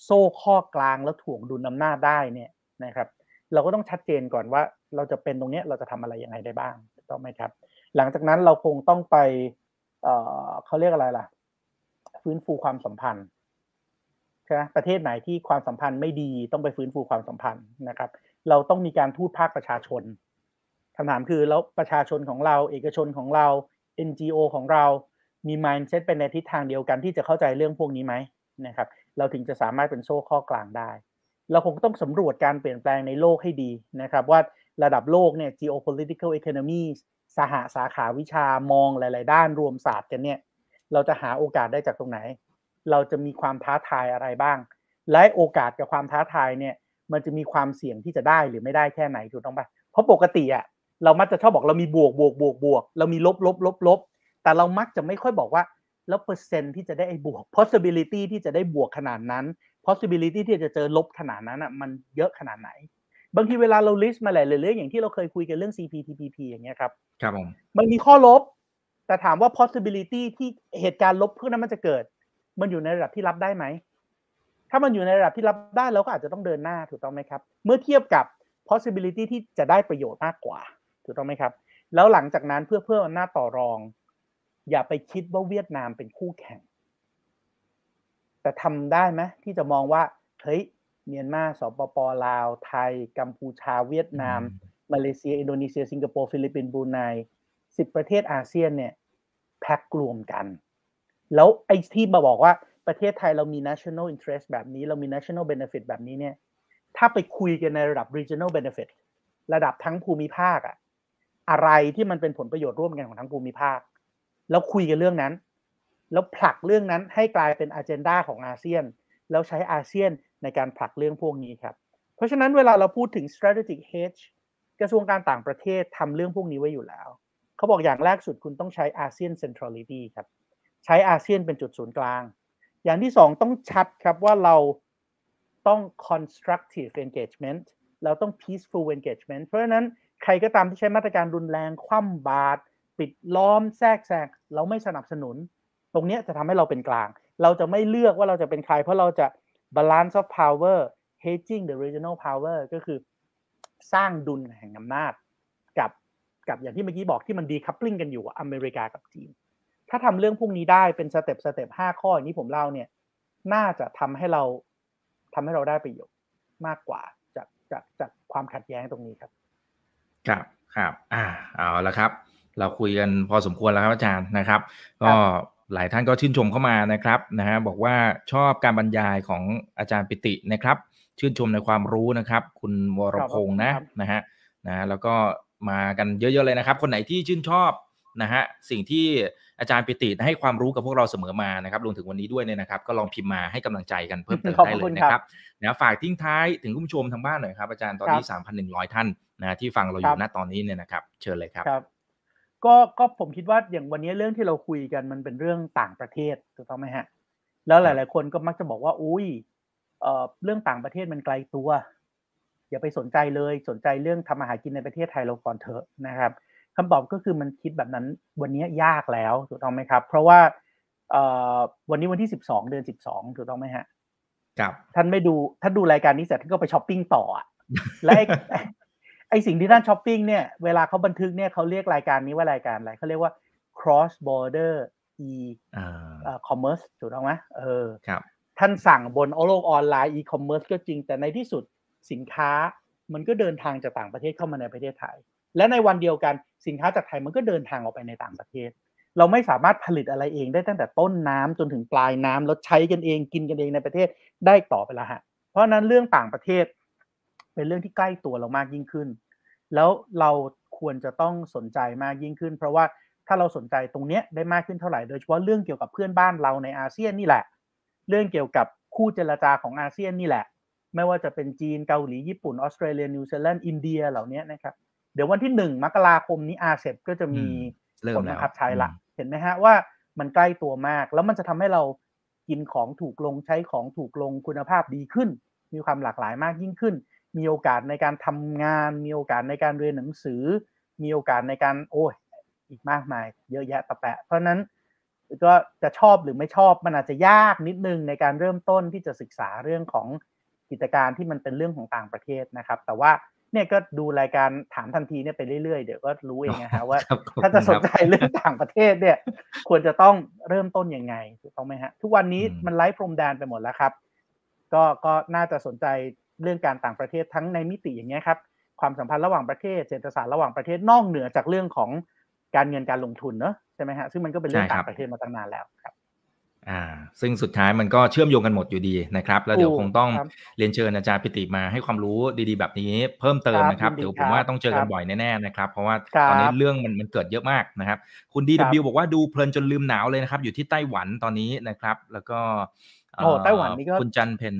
โซ่ข้อกลางแล้วถ่วงดุลอำนาจได้เนี่ยนะครับเราก็ต้องชัดเจนก่อนว่าเราจะเป็นตรงนี้เราจะทำอะไรยังไงได้บ้างต้องไหมครับ หลังจากนั้นเราคงต้องไปเเขาเรียกอะไรล่ะ ฟื้นฟูความสัมพันธ์ ใช่ไหมประเทศไหนที่ความสัมพันธ์ไม่ดีต้องไปฟื้นฟูความสัมพันธ์นะครับ เราต้องมีการทูตภาคประชาชนคำถามคือแล้วประชาชนของเรา เอกชนของเรา NGO ของเรา มี mindset เป็นในทิศทางเดียวกันที่จะเข้าใจเรื่องพวกนี้ไหมนะครับ เราถึงจะสามารถเป็นโซ่ข้อกลางได้ เราคงต้องสำรวจการเปลี่ยนแปลงในโลกให้ดีนะครับ ว่าระดับโลกเนี่ย geopolitical economy สหาสาขาวิชามองหลาย ๆ ด้านรวมศาสตร์กันเนี่ย เราจะหาโอกาสได้จากตรงไหน เราจะมีความท้าทายอะไรบ้าง และโอกาสกับความท้าทายเนี่ย มันจะมีความเสี่ยงที่จะได้หรือไม่ได้แค่ไหนถูกต้องปะเพราะปกติอะเรามักจะชอบบอกเรามีบวกบวกบวกบวก เรามีลบลบลบลบแต่เรามักจะไม่ค่อยบอกว่าแล้วเปอร์เซ็นต์ที่จะได้ไอ้บวก possibility ที่จะได้บวกขนาดนั้น possibility ที่จะเจอลบขนาดนั้นอะมันเยอะขนาดไหน บางทีเวลาเรา list มาหลายๆเรื่องอย่างที่เราเคยคุยกันเรื่อง CPTPP อย่างเงี้ยครับครับผมมันมีข้อลบ แต่ถามว่า possibility ที่เหตุการณ์ลบพวกนั้นมันจะเกิด มันอยู่ในระดับที่รับได้ไหม ถ้ามันอยู่ในระดับที่รับได้เราก็อาจจะต้องเดินหน้าถูกต้องไหมครับ เมื่อเทียบกับ possibility ที่จะได้ประโยชน์มากกว่าถูกต้องไหมครับ แล้วหลังจากนั้นเพื่อเพิ่มอำนาจต่อรอง อย่าไปคิดว่าเวียดนามเป็นคู่แข่ง แต่ทำได้ไหมที่จะมองว่าเฮ้ยเมียนมาสปปลาว ไทย กัมพูชา เวียดนาม มาเลเซีย อินโดนีเซีย สิงคโปร์ ฟิลิปปินส์ บรูไนสิบประเทศอาเซียนเนี่ย แพ็กรวมกัน แล้วไอ้ที่มาบอกว่าประเทศไทยเรามี national interest แบบนี้ เรามี national benefit แบบนี้เนี่ย ถ้าไปคุยกันในระดับ regional benefit ระดับทั้งภูมิภาคอะอะไรที่มันเป็นผลประโยชน์ร่วมกันของทั้งภูมิภาค แล้วคุยกันเรื่องนั้น แล้วผลักเรื่องนั้นให้กลายเป็นอ g e n d a ของอาเซียน แล้วใช้อาเซียนในการผลักเรื่องพวกนี้ครับ เพราะฉะนั้นเวลาเราพูดถึง strategic hedge กระทรวงการต่างประเทศทำเรื่องพวกนี้ไว้อยู่แล้ว เขาบอกอย่างแรกสุดคุณต้องใช้อาเซียน centrality ครับ ใช้อาเซียนเป็นจุดศูนย์กลาง อย่างที่สองต้องชัดครับว่าเราต้อง constructive engagement เราต้อง peaceful engagement เพราะฉะนั้นใครก็ตามที่ใช้มาตรการรุนแรง คว่ำบาตรปิดล้อมแทรกแซงเราไม่สนับสนุน ตรงนี้จะทำให้เราเป็นกลาง เราจะไม่เลือกว่าเราจะเป็นใคร เพราะเราจะ balance of power hedging the regional power ก็คือสร้างดุลแห่งอำนาจกับกับอย่างที่เมื่อกี้บอกที่มันดีคัพปลิงกันอยู่อเมริกากับจีน ถ้าทำเรื่องพวกนี้ได้เป็นสเต็ปสเต็ปห้าข้ออย่างนี้ผมเล่าเนี่ย น่าจะทำให้เราทำให้เราได้ประโยชน์มากกว่าจากจากจากความขัดแย้งตรงนี้ครับ ครับครับ อ่าเอาละครับ เราคุยกันพอสมควรแล้วครับอาจารย์นะครับ ก็หลายท่านก็ชื่นชมเข้ามานะครับนะฮะบอกว่าชอบการบรรยายของอาจารย์ปิตินะครับ ชื่นชมในความรู้นะครับ คุณวรพงศ์นะนะฮะนะแล้วก็มากันเยอะๆเลยนะครับ คนไหนที่ชื่นชอบนะฮะสิ่งที่ อาจารย์ปิติให้ความรู้กับพวกเราเสมอมานะครับรวมถึงวันนี้ด้วยเนี่ยนะครับ ก็ลองพิมพ์มาให้กำลังใจกันเพิ่มเติมได้เลยนะครับนะฝากทิ้งท้ายถึงคุณผู้ชมทางบ้านหน่อยครับอาจารย์ตอนนี้ 3,100 ท่านนะที่ฟังเราอยู่ณตอนนี้เนี่ยนะครับ เชิญเลยครับครับก็ก็ผมคิดว่าอย่างวันนี้เรื่องที่เราคุยกันมันเป็นเรื่องต่างประเทศถูกต้องไหมฮะแล้วหลาย ๆ คนก็มักจะบอกว่าอุ้ยเอ่อเรื่องต่างประเทศมันไกลตัว อย่าไปสนใจเลยสนใจเรื่องทำอาหารกินในประเทศไทยเราก่อนเถอะนะครับ คำตอบก็คือมันคิดแบบนั้นวันนี้ยากแล้วถูกต้องไหมครับ เพราะว่าเอ่อวันนี้วันที่สิบสองเดือนสิบสองถูกต้องไหมฮะครับท่านไม่ดูท่านดูรายการนี้เสร็จท่านก็ไปช้อปปิ้งต่ออะและไอ้ไอ้สิ่งที่ท่านช้อปปิ้งเนี่ยเวลาเขาบันทึกเนี่ยเขาเรียกรายการนี้ว่ารายการอะไรเขาเรียกว่า cross border e อ่า commerce ถูกต้องไหมเออครับท่านสั่งบนโลกออนไลน์ e-commerce ก็จริงแต่ในที่สุดสินค้ามันก็เดินทางจากต่างประเทศเข้ามาในประเทศไทย และในวันเดียวกันสินค้าจากไทยมันก็เดินทางออกไปในต่างประเทศ เราไม่สามารถผลิตอะไรเองได้ตั้งแต่ต้นน้ำจนถึงปลายน้ำแล้วใช้กันเองกินกันเองในประเทศได้ต่อไปแล้วฮะเพราะนั้นเรื่องต่างประเทศ เป็นเรื่องที่ใกล้ตัวเรามากยิ่งขึ้น แล้วเราควรจะต้องสนใจมากยิ่งขึ้น เพราะว่าถ้าเราสนใจตรงเนี้ยได้มากขึ้นเท่าไหร่โดยเฉพาะเรื่องเกี่ยวกับเพื่อนบ้านเราในอาเซียนนี่แหละ เรื่องเกี่ยวกับคู่เจรจาของอาเซียนนี่แหละ ไม่ว่าจะเป็นจีนเกาหลีญี่ปุ่นออสเตรเลียนิวซีแลนด์อินเดียเหล่านี้นะครับ เดี๋ยววันที่หนึ่งมกราคมนี้อาเซบก็จะมีเริ่ผมลแล้บัวงคับใช้ละเห็นไหมฮะว่ามันใกล้ตัวมาก แล้วมันจะทำให้เรากินของถูกลงใช้ของถูกลงคุณภาพดีขึ้น มีความหลากหลายมากยิ่งขึ้น มีโอกาสในการทำงาน มีโอกาสในการเรียนหนังสือ มีโอกาสในการโอ้ยอีกมากมาย เยอะแยะตะแปะ เพราะฉะนั้นก็จะชอบหรือไม่ชอบมันอาจจะยากนิดนึงในการเริ่มต้นที่จะศึกษาเรื่องของกิจการที่มันเป็นเรื่องของต่างประเทศนะครับ แต่ว่า เนี่ยก็ดูรายการถามทันทีเนี่ยไปเรื่อยๆ เดี๋ยวก็รู้เองนะฮะว่าครับขอบคุณถ้าจะสนครับใจเรื่องต่างประเทศเนี่ย ควรจะต้องเริ่มต้นยังไงถูกต้องไหมฮะ ทุกวันนี้อืมมันไร้พรมแดนไปหมดแล้วครับ ก็ก็น่าจะสนใจเรื่องการต่างประเทศทั้งในมิติอย่างเงี้ยครับ ความสัมพันธ์ระหว่างประเทศเศรษฐศาสตร์ระหว่างประเทศนอกเหนือจากเรื่องของการเงินการลงทุนเนอะใช่ไหมฮะซึ่งมันก็เป็นเรื่องใช่ครัต่าบงประเทศมาตั้งนานแล้วครับ อ่าซึ่งสุดท้ายมันก็เชื่อมโยงกันหมดอยู่ดีนะครับ แล้วเดี๋ยวคงต้องครับเรียนเชิญอาจารย์ปิติมาให้ความรู้ดีๆแบบนี้เพิ่มเติมนะครับครับยินดีเดี๋ยวผมว่าต้องเจอกันครับบ่อยแน่ๆนะครับ เพราะว่าครับตอนนี้เรื่องมันมันเกิดเยอะมากนะครับ คุณครับ DW บอกว่าดูเพลินจนลืมหนาวเลยนะครับ อยู่ที่ไต้หวันตอนนี้นะครับ แล้วก็เโอ้ไต้หวันนี่ก็คุณจันเพน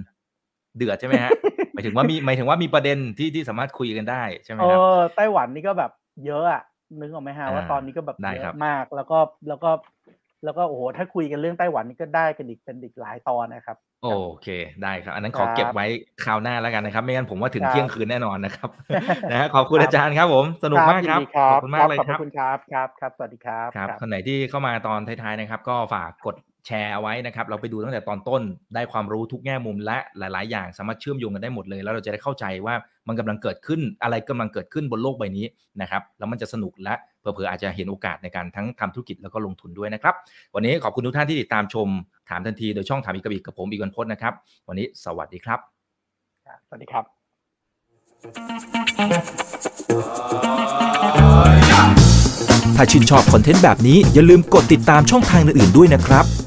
เดือดใช่ไหมฮะหมายถึงว่ามีหมายถึงว่ามีประเด็นที่ที่สามารถคุยกันได้ใช่ไหมเอครับอไต้หวันนี่ก็แบบเยอะอะนึกออกไหมฮะอ่าว่าตอนนี้ก็แบบได้เยครับอะมากแล้วก็แล้วก็ แล้วก็โอ้โหถ้าคุยกันเรื่องไต้หวันนี่ก็ได้กันอีกเป็นอีกหลายตอนนะครับ โอเคได้ครับ อันนั้นคขรัอบเก็บไว้คราวหน้าแล้วกันนะครับ ไม่งั้นผมว่าถึงครับเที่ยงคืนแน่นอนนะครับนะฮะขอบคุณอาจารย์ครับผมสนุกมากครับยินดีครับขอบคุณมากเลยขอบครับคุณครับครับครับสวัสดีครับครับคนไหนที่เข้ามาตอนท้ายๆนะครับ ก็ฝากกด แชร์เอาไว้นะครับ เราไปดูตั้งแต่ตอนต้นได้ความรู้ทุกแง่มุมและหลาย ๆ อย่างสามารถเชื่อมโยงกันได้หมดเลย แล้วเราจะได้เข้าใจว่ามันกำลังเกิดขึ้นอะไรกำลังเกิดขึ้นบนโลกใบนี้นะครับแล้วมันจะสนุกและเผลอๆอาจจะเห็นโอกาสในการทั้งทำธุรกิจแล้วก็ลงทุนด้วยนะครับ วันนี้ขอบคุณทุกท่านที่ติดตามชมถามทันทีโดยช่องถามอีกกับอีกกับผมอีกวันพจน์นะครับ วันนี้สวัสดีครับครับสวัสดีครับ ถ้าชื่นชอบคอนเทนต์แบบนี้อย่าลืมกดติดตามช่องทางอื่นๆด้วยนะครับ